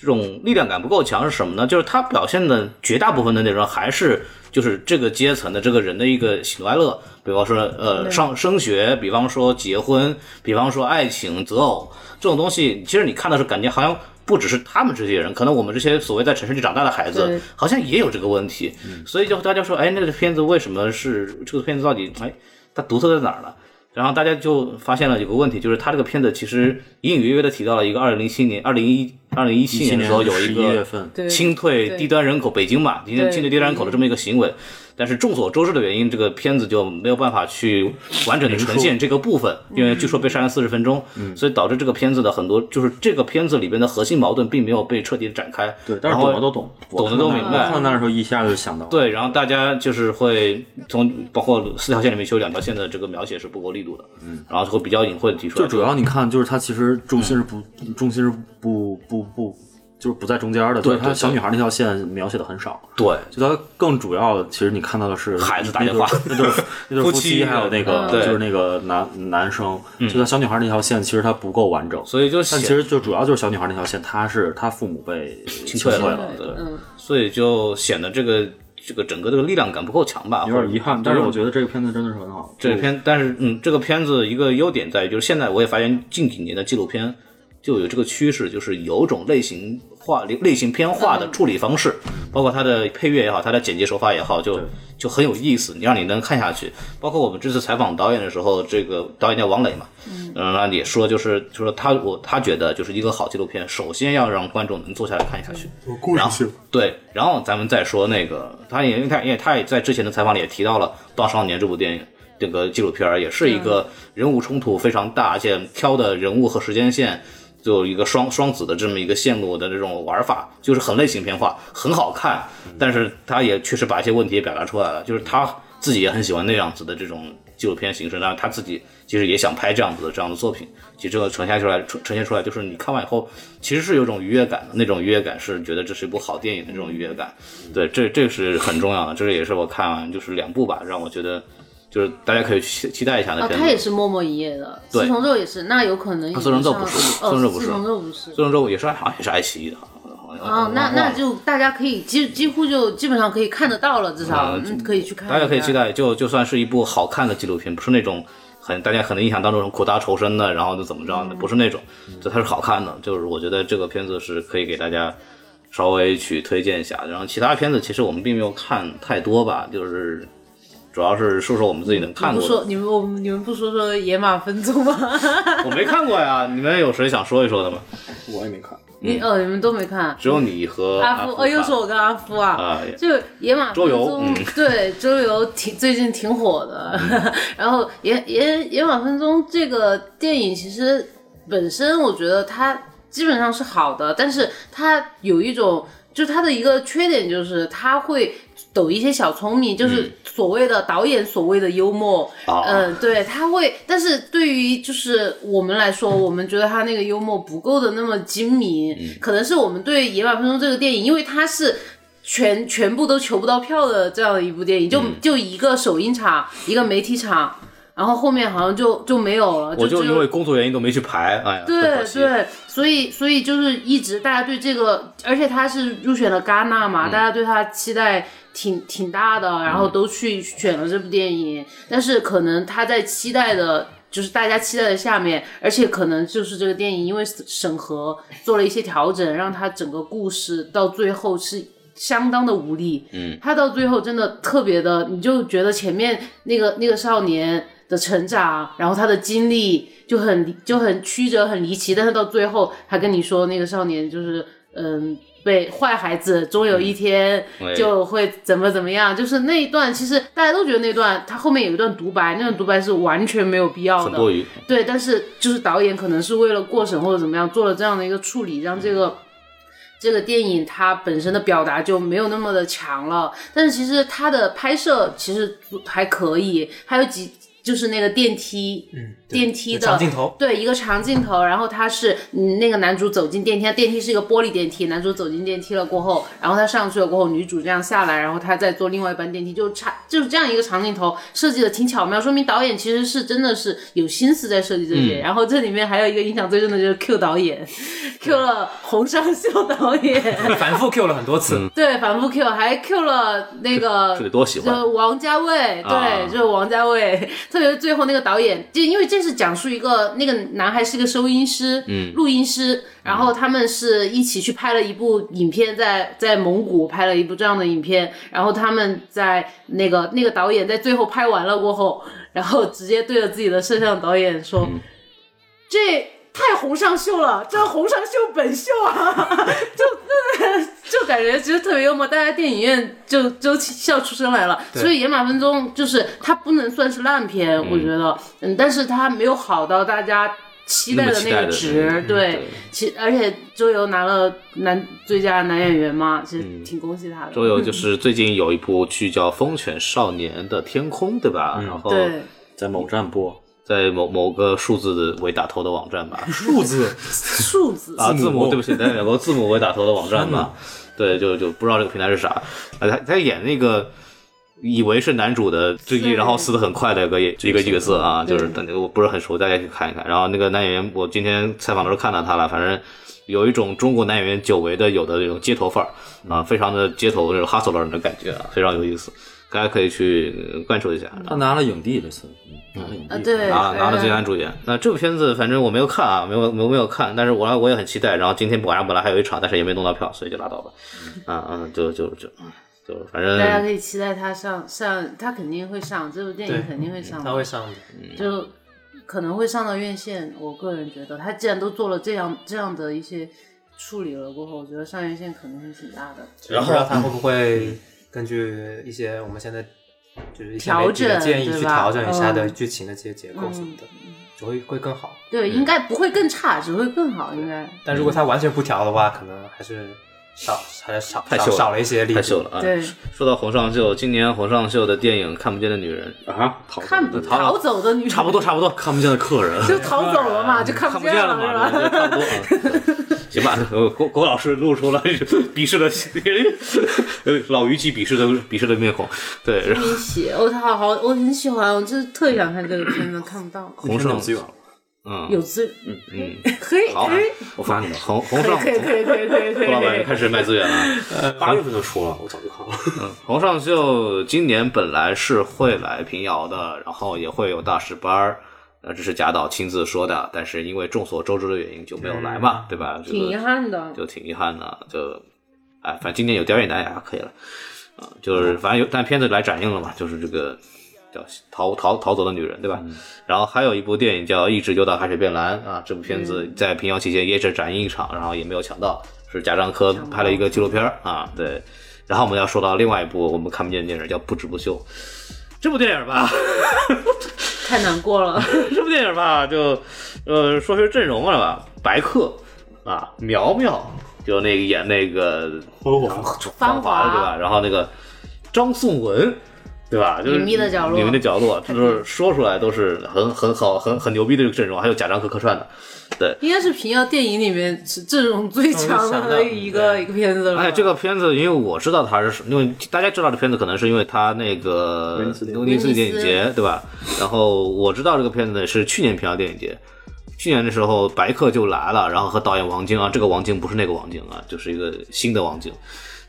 这种力量感不够强是什么呢？就是他表现的绝大部分的内容还是就是这个阶层的这个人的一个喜怒哀乐，比方说呃上升学，比方说结婚，比方说爱情择偶这种东西，其实你看的是感觉好像。不只是他们这些人，可能我们这些所谓在城市里长大的孩子，好像也有这个问题，所以就大家说，哎，那个片子为什么是这个片子到底，哎，它独特在哪儿呢？然后大家就发现了有个问题，就是他这个片子其实隐隐约约的提到了一个二零零七年、二零一二零一七年的时候有一个清退低端人口，北京嘛，清清退低端人口的这么一个行为。但是众所周知的原因，这个片子就没有办法去完整的呈现这个部分，因为据说被删了四十分钟，所以导致这个片子的很多就是这个片子里边的核心矛盾并没有被彻底的展开。对，但是懂的都懂，懂的都明白看到那时候一下就想到，，对，然后大家就是会从包括四条线里面其实有两条线的这个描写是不够力度的，嗯，然后会比较隐晦的提出来。就主要你看，就是它其实重心是不重心是不不不不就是不在中间的，就是他小女孩那条线描写的很少。对，就他更主要的，其实你看到的是孩子打电话那对那对 [laughs] 夫夫妻还有那个就是那个男男生，就他小女孩那条线，其实它不够完整。所以就显但其实就主要就是小女孩那条线，她是她父母被清退了，对所以就显得这个这个整个这个力量感不够强吧，有点遗憾。但是我觉得得这个片子真的是很好。这个片，但是嗯，这个片子一个优点在于，就是现在我也发现近几年的纪录片就有这个趋势，就是有种类型化、类型偏化的处理方式，包括它的配乐也好，它的剪辑手法也好，就就很有意思，你让你能看下去。包括我们这次采访导演的时候，这个导演叫王磊嘛，嗯，那也说就是就说他我他觉得就是一个好纪录片，首先要让观众能坐下来看下去，然后对，然后咱们再说那个，他也因为他因为他也在之前的采访里也提到了《大少年》这部电影。这个纪录片儿也是一个人物冲突非常大，而且挑的人物和时间线就有一个双双子的这么一个线路的这种玩法，就是很类型片化，很好看。但是他也确实把一些问题也表达出来了，就是他自己也很喜欢那样子的这种纪录片形式，然后他自己其实也想拍这样子的这样的作品。其实这个呈现出来，呈呈现出来就是你看完以后，其实是有种愉悦感的，那种愉悦感是觉得这是一部好电影的这种愉悦感。对，这这是很重要的，这也是我看完就是两部吧，让我觉得就是大家可以期期待一下的啊，片子。他也是默默一夜的，对四重奏也是，那有可能四重奏不是哦，四重奏不是四重奏也是好像也是爱奇艺的，好像哦，那那就大家可以几几乎就基本上可以看得到了，至少可以去看。大家可以期待，就就算是一部好看的纪录片，不是那种很大家可能印象当中苦大仇深的，然后就怎么着的，不是那种，就它是好看的。就是我觉得这个片子是可以给大家稍微去推荐一下。然后其他片子其实我们并没有看太多吧，就是主主要是说说我们自己能看的。说你们我们你们不说说野马分鬃吗？[laughs] 我没看过呀，你们有谁想说一说的吗？我也没看。你哦，你们都没看。只有你和阿夫，哦，又看是我跟阿夫啊，啊，就野马周游分鬃，对周游挺最近挺火的。[laughs] 然后野野野马分鬃这个电影其实本身我觉得它基本上是好的，但是它有一种就它的一个缺点就是它会抖一些小聪明，就是所谓的导演所谓的幽默，啊。嗯，对，他会，但是对于就是我们来说，[laughs] 我们觉得他那个幽默不够的那么精明，可能是我们对《野马分鬃》这个电影，因为它是。全全部都求不到票的这样的一部电影，就、就一个首映场，一个媒体场，然后后面好像就就没有了，我就因为工作原因都没去排，哎呀。对对，所以所以就是一直大家对这个，而且他是入选了戛纳嘛，大家对他期待挺挺大的，然后都去选了这部电影，但是可能他在期待的。就是大家期待的下面，而且可能就是这个电影因为审核做了一些调整，让它整个故事到最后是相当的无力。嗯，他到最后真的特别的，你就觉得前面那个那个少年的成长，然后他的经历就很就很曲折很离奇，但是到最后他跟你说那个少年就是嗯。被坏孩子终有一天哎就会怎么怎么样，就是那一段，其实大家都觉得那段他后面有一段独白，那段独白是完全没有必要的，很多余。对，但是就是导演可能是为了过审或者怎么样做了这样的一个处理，让这个这个电影它本身的表达就没有那么的强了。但是其实它的拍摄其实还可以，还有几就是那个电梯，嗯，电梯的长镜头，对，一个长镜头，然后他是嗯，那个男主走进电梯，电梯是一个玻璃电梯，男主走进电梯了过后，然后他上去了过后，女主这样下来，然后他再坐另外一班电梯，就差就是这样一个长镜头设计的挺巧妙，说明导演其实是真的是有心思在设计这些。然后这里面还有一个印象最深的就是 Q 导演，Q 了洪尚秀导演，反复 Q 了很多次，[laughs] 对，反复 Q，还 Q 了那个这得多喜欢。就王家卫，对，啊。就是王家卫，[laughs] 特别是最后那个导演，就因为这是讲述一个那个男孩是一个收音师，嗯，录音师，然后他们是一起去拍了一部影片在，在蒙古拍了一部这样的影片，然后他们在那个那个导演在最后拍完了过后，然后直接对着自己的摄像导演说，这。太洪尚秀了，这洪尚秀本秀啊，[laughs] 就真的就感觉其实特别幽默，大家电影院就就笑出声来了。所以《野马分鬃》就是它不能算是烂片，我觉得，嗯，但是它没有好到大家期待的那个值，嗯对，其而且周游拿了男最佳男演员嘛，其实挺恭喜他的。周游就 [laughs] 是最近有一部剧叫《风犬少年的天空》，对吧？然后对，在某站播，在某某个数字为打头的网站吧，[laughs] 数字？数字。啊，字字母。母，对不起，在有个字母为打头的网站吧，对，就就不知道这个平台是啥。啊，他他演那个以为是男主的最近，然后死的很快的一个一个角色啊，就是对我不是很熟，大家去看一看。然后那个男演员，我今天采访的时候看到他了，反正有一种中国男演员久违的有的那种街头范儿啊，非常的街头这种哈索人的感觉啊，非常有意思，大家可以去呃关注一下。他拿了影帝这次，嗯拿了影帝。啊，对，拿拿了最佳主演。那这部片子反正我没有看啊，没有没有没有看，但是我我也很期待。然后今天晚上本来还有一场，但是也没弄到票，所以就拉倒吧。啊嗯，就就就就反正大家可以期待他上上，他肯定会上，这部电影肯定会上的，他会上的。就可能会上到院线。我个人觉得，他既然都做了这样这样的一些处理了过后，我觉得上院线可能会挺大的。然后不知道他会不会根据一些我们现在就是一些调媒体的整建议去调整一下的嗯剧情的这些结构什么的，只会会更好。对，应该不会更差，只会更好，应该。但如果他完全不调的话，可能还是少还是少少太秀了少了一些力度。太秀了啊！对，说到洪尚秀，今年洪尚秀的电影《看不见的女人啊，逃看不逃逃走的女人差不多差不多，看不见的客人，就逃走了嘛，就看看不见见了嘛，差不多啊。[laughs] 行吧，呃郭郭老师露出了鄙视的呃老虞姬鄙视的鄙视的面孔，对，然后你写，我好好，我很喜欢，我就是特别想看这个片子，看不到，洪尚资源了，嗯有资，嗯嗯，[laughs] 可以好可以，我发你了。洪洪尚可以可以可以可以可以郭老板。开始卖资源了。八月份就出了，我早就看了。洪尚秀今年本来是会来平遥的，然后也会有大师班儿，呃，这是贾导亲自说的，但是因为众所周知的原因就没有来嘛，对吧？挺遗憾的，就挺遗憾的，就，哎，反正今年有刁亦男也还可以了，啊，就是反正有，但片子来展映了嘛，就是这个叫逃逃逃走的女人，对吧？然后还有一部电影叫《一直游到海水变蓝》啊，这部片子在平遥期间也只展映一场，然后也没有抢到，是贾樟柯拍了一个纪录片儿啊，对。然后我们要说到另外一部我们看不见的电影，叫《不止不休》。这部电影吧，[laughs] 太难过了。[laughs] 这部电影吧，就呃说是阵容了吧，白客啊，苗苗，就那个演那个辉煌繁华的对吧？然后那个张颂文。对吧？就是隐秘的角落隐秘的角落，就是 [laughs] 说出来都是很很好、很很牛逼的这个阵容，还有贾樟柯客串的。对，应该是平遥电影里面是阵容最强的一个一个片子了。哎，这个片子，因为我知道它是，因为大家知道这片子，可能是因为它那个威尼斯电影节，对吧？然后我知道这个片子是去年平遥电影节，去年的时候白客就来了，然后和导演王晶啊，这个王晶不是那个王晶啊，就是一个新的王晶，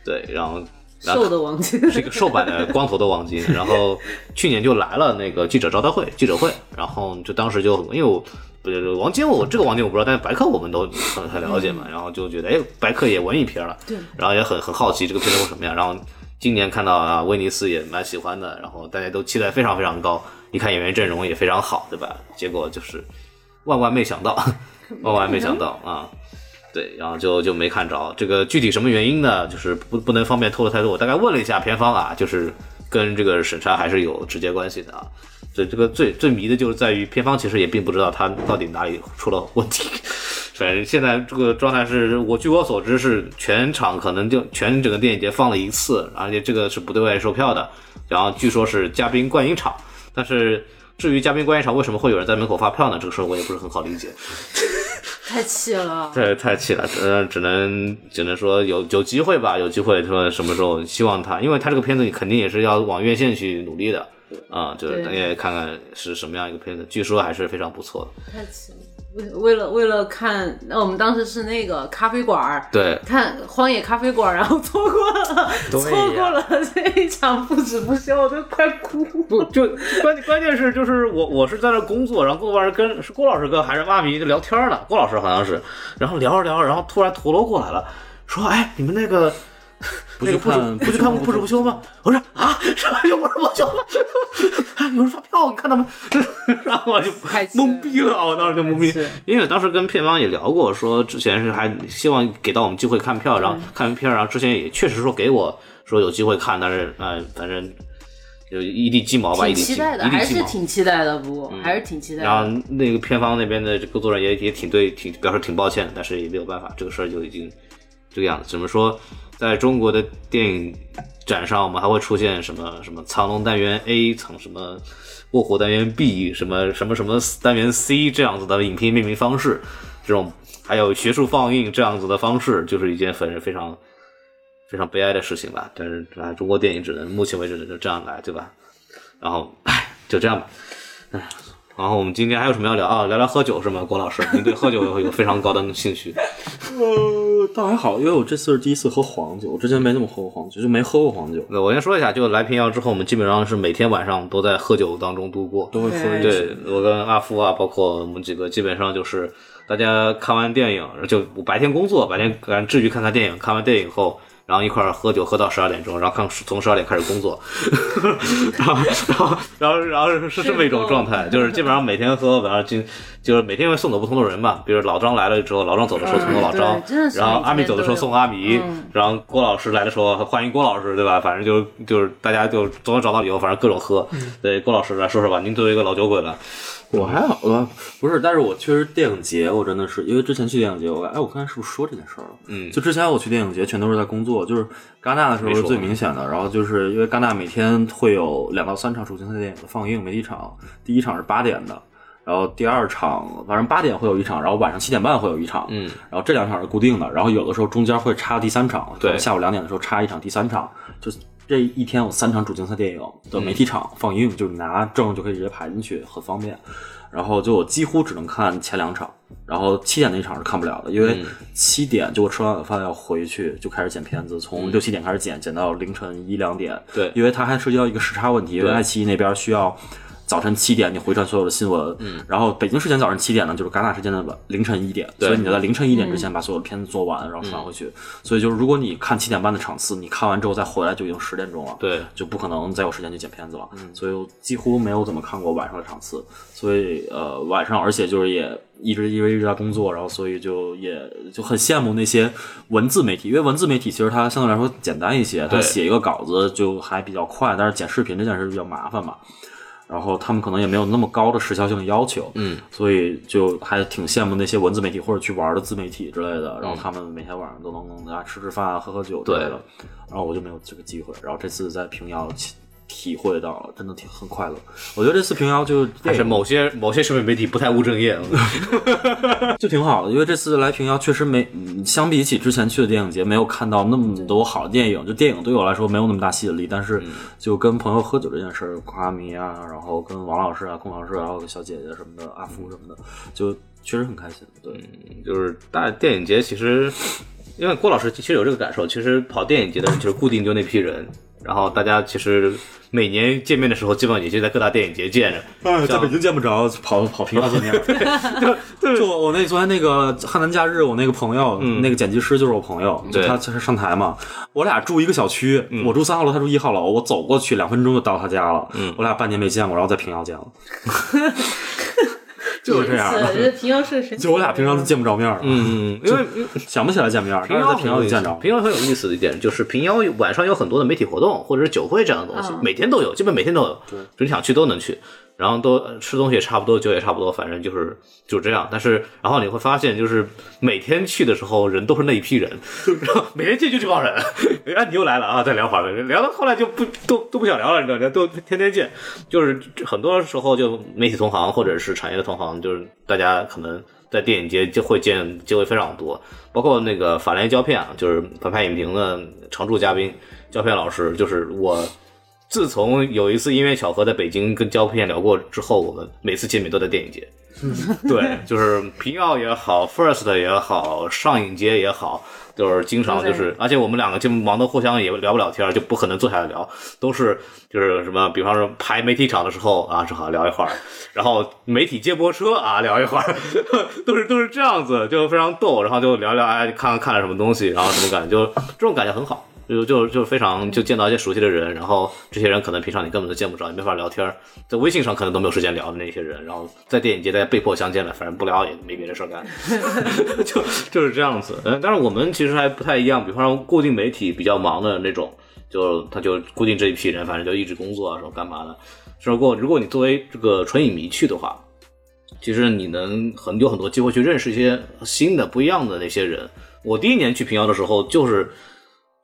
对，然后。瘦的王晶 [laughs] 是一个瘦版的光头的王晶，[laughs] 然后去年就来了那个记者招待会记者会，然后就当时就因为我不是王晶，我这个王晶我不知道，但是白客我们都很很了解嘛，然后就觉得哎，白客也文艺片了，对，然后也很很好奇这个片子会什么样，然后今年看到啊威尼斯也蛮喜欢的，然后大家都期待非常非常高，一看演员阵容也非常好，对吧？结果就是万万没想到，[laughs] 万万没想到啊！对，然后就就没看着这个具体什么原因呢？就是不不能方便透露太多。我大概问了一下片方啊，就是跟这个审查还是有直接关系的啊。这这个最最迷的就是在于片方其实也并不知道他到底哪里出了问题。[laughs] 反正现在这个状态是我据我所知是全场可能就全整个电影节放了一次，而且这个是不对外售票的。然后据说是嘉宾观影场，但是至于嘉宾观影场为什么会有人在门口发票呢？这个事儿我也不是很好理解。太气了，对，太气了，只能只能只能说有有机会吧，有机会说什么时候希望他，因为他这个片子肯定也是要往院线去努力的，啊，就是大家看看是什么样一个片子，据说还是非常不错的。太气了。为为了为了看，那我们当时是那个咖啡馆儿，对，看荒野咖啡馆，然后错过了，错过了这一场不止不休，我都快哭。不就关关键是就是我我是在那工作，然后工作完跟是郭老师跟还是妈咪就聊天呢，郭老师好像是，然后聊着聊着，然后突然陀螺过来了，说哎你们那个。不去看不去看不止不休吗？我说啊，什么又不止不休吗？有人发票，你看他们，然后我就懵逼了，我当时就懵逼，因为当时跟片方也聊过，说之前是还希望给到我们机会看票，然后看完片，然后之前也确实说给我说有机会看，但是呃，反正就一地鸡毛吧，一地期待的，还是挺期待的，不过还是挺期待。然后那个片方那边的工作人员也也挺对，挺表示挺抱歉，但是也没有办法，这个事儿就已经这个样子，怎么说？在中国的电影展上，我们还会出现什么什么藏龙单元 A、层什么卧虎单元 B、什么什么什么单元 C 这样子的影片命名方式，这种还有学术放映这样子的方式，就是一件非常非常非常悲哀的事情吧。但是啊，中国电影只能目前为止只能这样来，对吧？然后，唉，就这样吧，唉。然后我们今天还有什么要聊啊？聊聊喝酒是吗？郭老师，您对喝酒有 [laughs] 有非常高的兴趣？呃，倒还好，因为我这次是第一次喝黄酒，我之前没怎么喝过黄酒，就没喝过黄酒。那我先说一下，就来平遥之后，我们基本上是每天晚上都在喝酒当中度过，都会喝一对，我跟阿夫啊，包括我们几个，基本上就是大家看完电影，就白天工作，白天赶至于看看电影，看完电影后。然后一块儿喝酒，喝到十二点钟，然后看从十二点开始工作，[laughs] 然后然后然后然后是这么一种状态，就是基本上每天喝，然后就就是每天会送走不同的人嘛。比如老张来了之后，老张走的时候送走老张，然后阿米走的时候送阿米，然后郭老师来的时候欢迎郭老师，对吧？反正就就是大家就总能找到理由，反正各种喝。对，郭老师来说说吧，您作为一个老酒鬼了。[laughs] 我还好吧，不是，但是我确实电影节，我真的是因为之前去电影节，我哎，我刚才是不是说这件事儿了？嗯，就之前我去电影节全都是在工作，就是戛纳的时候是最明显的。然后就是因为戛纳每天会有两到三场主竞赛电影的放映，每一场第一场是八点的，然后第二场反正八点会有一场，然后晚上七点半会有一场，嗯，然后这两场是固定的，然后有的时候中间会插第三场，对，下午两点的时候插一场第三场，就这一天有三场主竞赛电影的媒体场放映，就是拿证就可以直接排进去，很方便。然后就我几乎只能看前两场，然后七点那场是看不了的，因为七点就我吃完晚饭要回去就开始剪片子，从六七点开始剪，剪到凌晨一两点。对，因为它还涉及到一个时差问题，因为爱奇艺那边需要早晨七点你回传所有的新闻，嗯，然后北京时间早上七点呢，就是戛纳时间的晚凌晨一点，所以你就在凌晨一点之前把所有的片子做完，然后传回去。所以就是如果你看七点半的场次，你看完之后再回来就已经十点钟了，对，就不可能再有时间去剪片子了。所以我几乎没有怎么看过晚上的场次。所以呃，晚上而且就是也一直因为一直在工作，然后所以就也就很羡慕那些文字媒体，因为文字媒体其实它相对来说简单一些，它写一个稿子就还比较快，但是剪视频这件事比较麻烦嘛。然后他们可能也没有那么高的时效性的要求，嗯，所以就还挺羡慕那些文字媒体或者去玩的自媒体之类的，然后他们每天晚上都能在家吃吃饭啊、喝喝酒之类的，然后我就没有这个机会，然后这次在平遥体体会到了，真的挺很快乐。我觉得这次平遥就但是某些某些社会媒体不太务正业，[laughs] 就挺好的，因为这次来平遥确实没，嗯相比起之前去的电影节，没有看到那么多好的电影。就电影对我来说没有那么大吸引力，但是就跟朋友喝酒这件事儿，夸迷啊，然后跟王老师啊、孔老师啊，还有小姐姐什么的，阿福什么的，就确实很开心。对，就是大电影节其实，因为郭老师其实有这个感受，其实跑电影节的人就是固定就那批人，然后大家其实每年见面的时候，基本上也就在各大电影节见着。哎，在北京见不着，跑跑平遥见面。就就我我那昨天那个汉南假日，我那个朋友，那个剪辑师就是我朋友，就他他是上台嘛，我俩住一个小区，我住三号楼，他住一号楼，我走过去两分钟就到他家了，我俩半年没见过，然后在平遥见了，[laughs] 就是这样的。是平遥是个神。就我俩平常都见不着面了，嗯，因为想不起来见面儿，但是在平遥里见着。平遥很有意思的一点就是平遥晚上有很多的媒体活动或者是酒会这样的东西，嗯每天都有，基本每天都有，对，就你想去都能去。然后都呃吃东西也差不多，酒也差不多，反正就是就是这样。但是然后你会发现，就是每天去的时候人都是那一批人，[laughs] 然后每天见就这帮人。[laughs] 哎，你又来了啊，再聊会儿，聊到后来就不都都不想聊了，你知道吗？都天天见，就是很多时候就媒体同行或者是产业的同行，就是大家可能在电影节就会见机会非常多，包括那个法联胶片啊，就是反派影评的常驻嘉宾胶片老师，就是我。自从有一次因为巧合在北京跟胶片聊过之后，我们每次见面都在电影节。[laughs] 对，就是平遥也好，First 也好，上影节也好，就是经常就是，而且我们两个就忙得互相也聊不了天，就不可能坐下来聊，都是就是什么，比方说排媒体场的时候啊，正好聊一会儿，然后媒体接驳车啊聊一会儿，[laughs] 都是都是这样子，就非常逗，然后就聊聊哎看看看了什么东西，然后什么感觉，就这种感觉很好。就就就非常就见到一些熟悉的人，然后这些人可能平常你根本都见不着，也没法聊天儿，在微信上可能都没有时间聊的那些人，然后在电影节大家被迫相见了，反正不聊也没别的事儿干，[laughs] 就就是这样子。嗯，但是我们其实还不太一样，比方说固定媒体比较忙的那种，就他就固定这一批人，反正就一直工作啊，什么干嘛的。如果如果你作为这个纯影迷去的话，其实你能很有很多机会去认识一些新的不一样的那些人。我第一年去平遥的时候，就是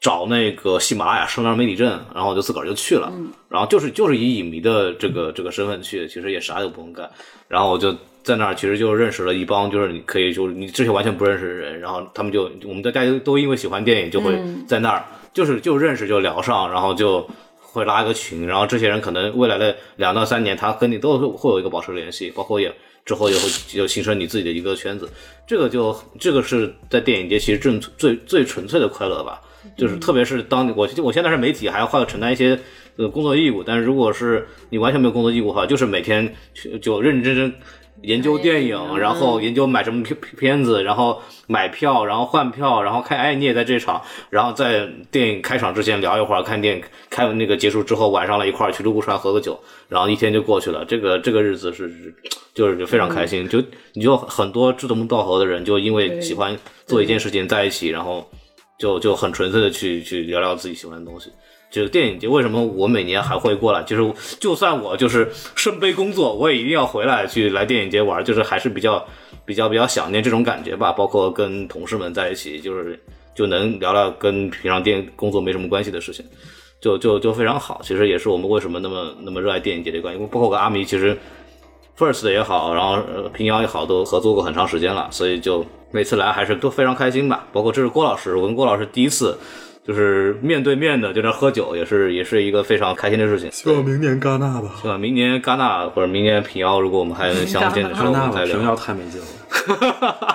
找那个喜马拉雅声浪媒体镇，然后我就自个儿就去了，然后就是就是以影迷的这个这个身份去，其实也啥也不用干，然后我就在那儿其实就认识了一帮就是你可以就是你之前完全不认识的人，然后他们就我们大家都因为喜欢电影就会在那儿、就是就认识就聊上，然后就。会拉一个群，然后这些人可能未来的两到三年，他跟你都会会有一个保持联系，包括也之后也会就形成你自己的一个圈子。这个就这个是在电影节其实正最最纯粹的快乐吧，就是特别是当我我现在是媒体，还要会承担一些呃工作义务，但是如果是你完全没有工作义务的话，就是每天去就认认真真。研究电影，然后研究买什么片片子，然后买票，然后换票，然后看，哎，你也在这场，然后在电影开场之前聊一会儿，看电影开那个结束之后，晚上了一块儿去泸沽船喝个酒，然后一天就过去了。这个这个日子是就是就非常开心，就你就很多志同道合的人，就因为喜欢做一件事情在一起，然后就就很纯粹的去去聊聊自己喜欢的东西。就是电影节，为什么我每年还会过来？就是就算我就是身背工作，我也一定要回来去来电影节玩，就是还是比较比较比较想念这种感觉吧。包括跟同事们在一起，就是就能聊聊跟平常电工作没什么关系的事情，就就就非常好。其实也是我们为什么那么那么热爱电影节的关系。包括跟阿迷，其实 First 也好，然后呃平遥也好，都合作过很长时间了，所以就每次来还是都非常开心吧。包括这是郭老师，我跟郭老师第一次。就是面对面的就在喝酒，也是也是一个非常开心的事情。希望明年戛纳吧。对吧？明年戛纳或者明年平遥，如果我们还能相见的时候，戛纳吧，我们再聊。平遥太没劲了。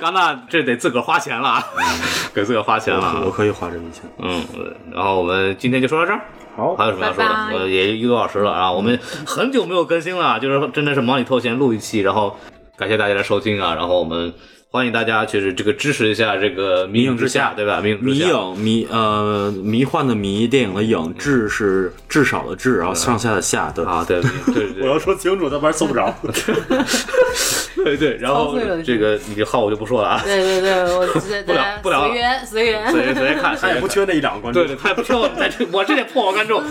戛纳这得自个儿花钱了啊，[laughs] 给自个儿花钱了啊。我可以花这笔钱。嗯，对然后我们今天就说到这儿。好还有什么要说的？拜拜呃，也一个多小时了啊，我们很久没有更新了，就是真的是忙里偷闲录一期，然后感谢大家的收听啊，然后我们欢迎大家就是这个支持一下这个《迷影之下》，对吧？迷影之迷影迷呃迷幻的迷，电影的影，至是至少的至，然后上下的下，对啊，对对对对 [laughs] 我要说清楚，要不然搜不着。[laughs] 对对，然后这个你这号我就不说了啊，对对对，我 [laughs] 直接不聊不聊了随缘随缘。随便随便看，他也不缺那一两个观众，对对，他也不缺我在这，我这点破网观众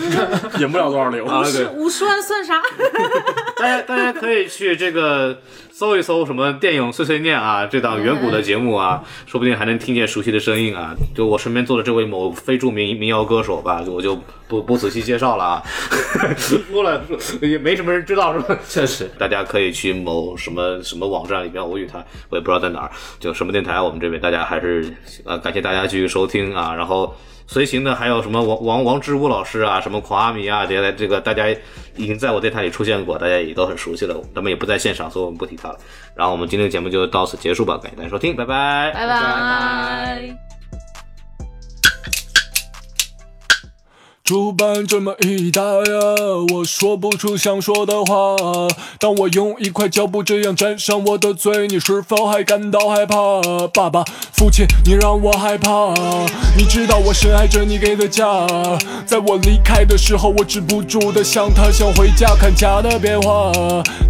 引不了多少流。啊。五十万算啥？大家大家可以去这个搜一搜什么电影碎碎念啊，这档远古的节目啊，说不定还能听见熟悉的声音啊。就我身边坐的这位某非著名民谣歌手吧，我就不不仔细介绍了啊，说了也没什么人知道是吧？确实，大家可以去某什么什么网站里面偶遇他，我也不知道在哪儿，就什么电台，我们这边大家还是呃感谢大家继续收听啊，然后。随行的还有什么王王王之武老师啊，什么狂阿米啊，这些这个大家已经在我电台里出现过，大家也都很熟悉了。他们也不在现场，所以我们不提他了。然后我们今天的节目就到此结束吧，感谢大家收听，拜拜。拜拜。主板这么一打呀，我说不出想说的话。当我用一块胶布这样粘上我的嘴，你是否还感到害怕？爸爸，父亲，你让我害怕。你知道我深爱着你给的家，在我离开的时候，我止不住的想他，想回家看家的变化。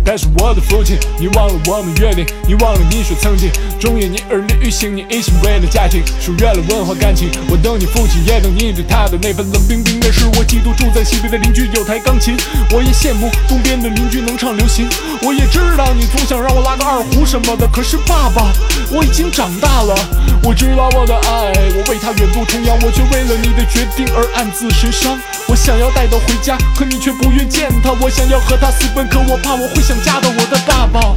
但是我的父亲，你忘了我们约定，你忘了你说曾经忠言逆耳利于行，你一心为了家庭，疏远了文化感情。我等你父亲，也等你对他的那份冷冰冰的。是我嫉妒住在西边的邻居有台钢琴，我也羡慕东边的邻居能唱流行。我也知道你总想让我拉个二胡什么的，可是爸爸，我已经长大了。我知道我的爱，我为他远渡重洋，我却为了你的决定而暗自神伤。我想要带他回家，可你却不愿见他。我想要和他私奔，可我怕我会想家的，我的爸爸。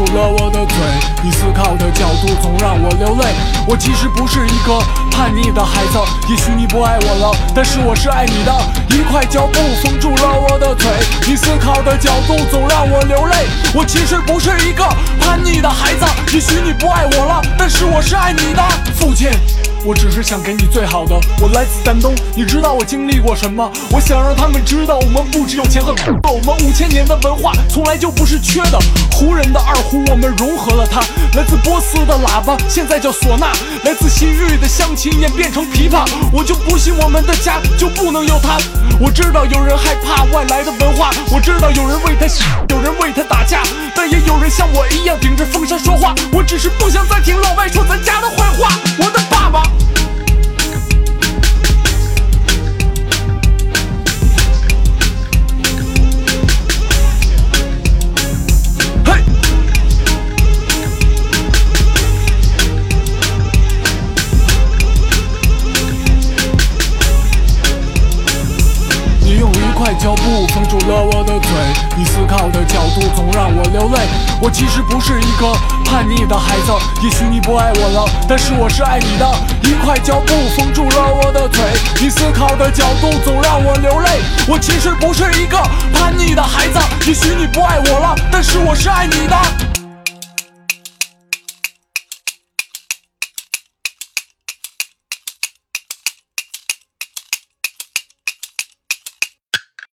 住了我的嘴，你思考的角度总让我流泪。我其实不是一个叛逆的孩子，也许你不爱我了，但是我是爱你的。一块胶布封住了我的嘴，你思考的角度总让我流泪。我其实不是一个叛逆的孩子，也许你不爱我了，但是我是爱你的。父亲。我只是想给你最好的。我来自丹东，你知道我经历过什么？我想让他们知道，我们不只有钱和土，[laughs] 我们五千年的文化从来就不是缺的。胡人的二胡，我们融合了它；来自波斯的喇叭，现在叫唢呐；来自西域的乡琴，演变成琵琶。我就不信我们的家就不能有它。我知道有人害怕外来的文化，我知道有人为他死，[laughs] 有人为他打架，但也有人像我一样顶着风沙说话。我只是不想再听老外说咱家的坏话。我的爸爸。了我的嘴，你思考的角度总让我流泪。我其实不是一个叛逆的孩子，也许你不爱我了，但是我是爱你的。一块胶布封住了我的嘴，你思考的角度总让我流泪。我其实不是一个叛逆的孩子，也许你不爱我了，但是我是爱你的。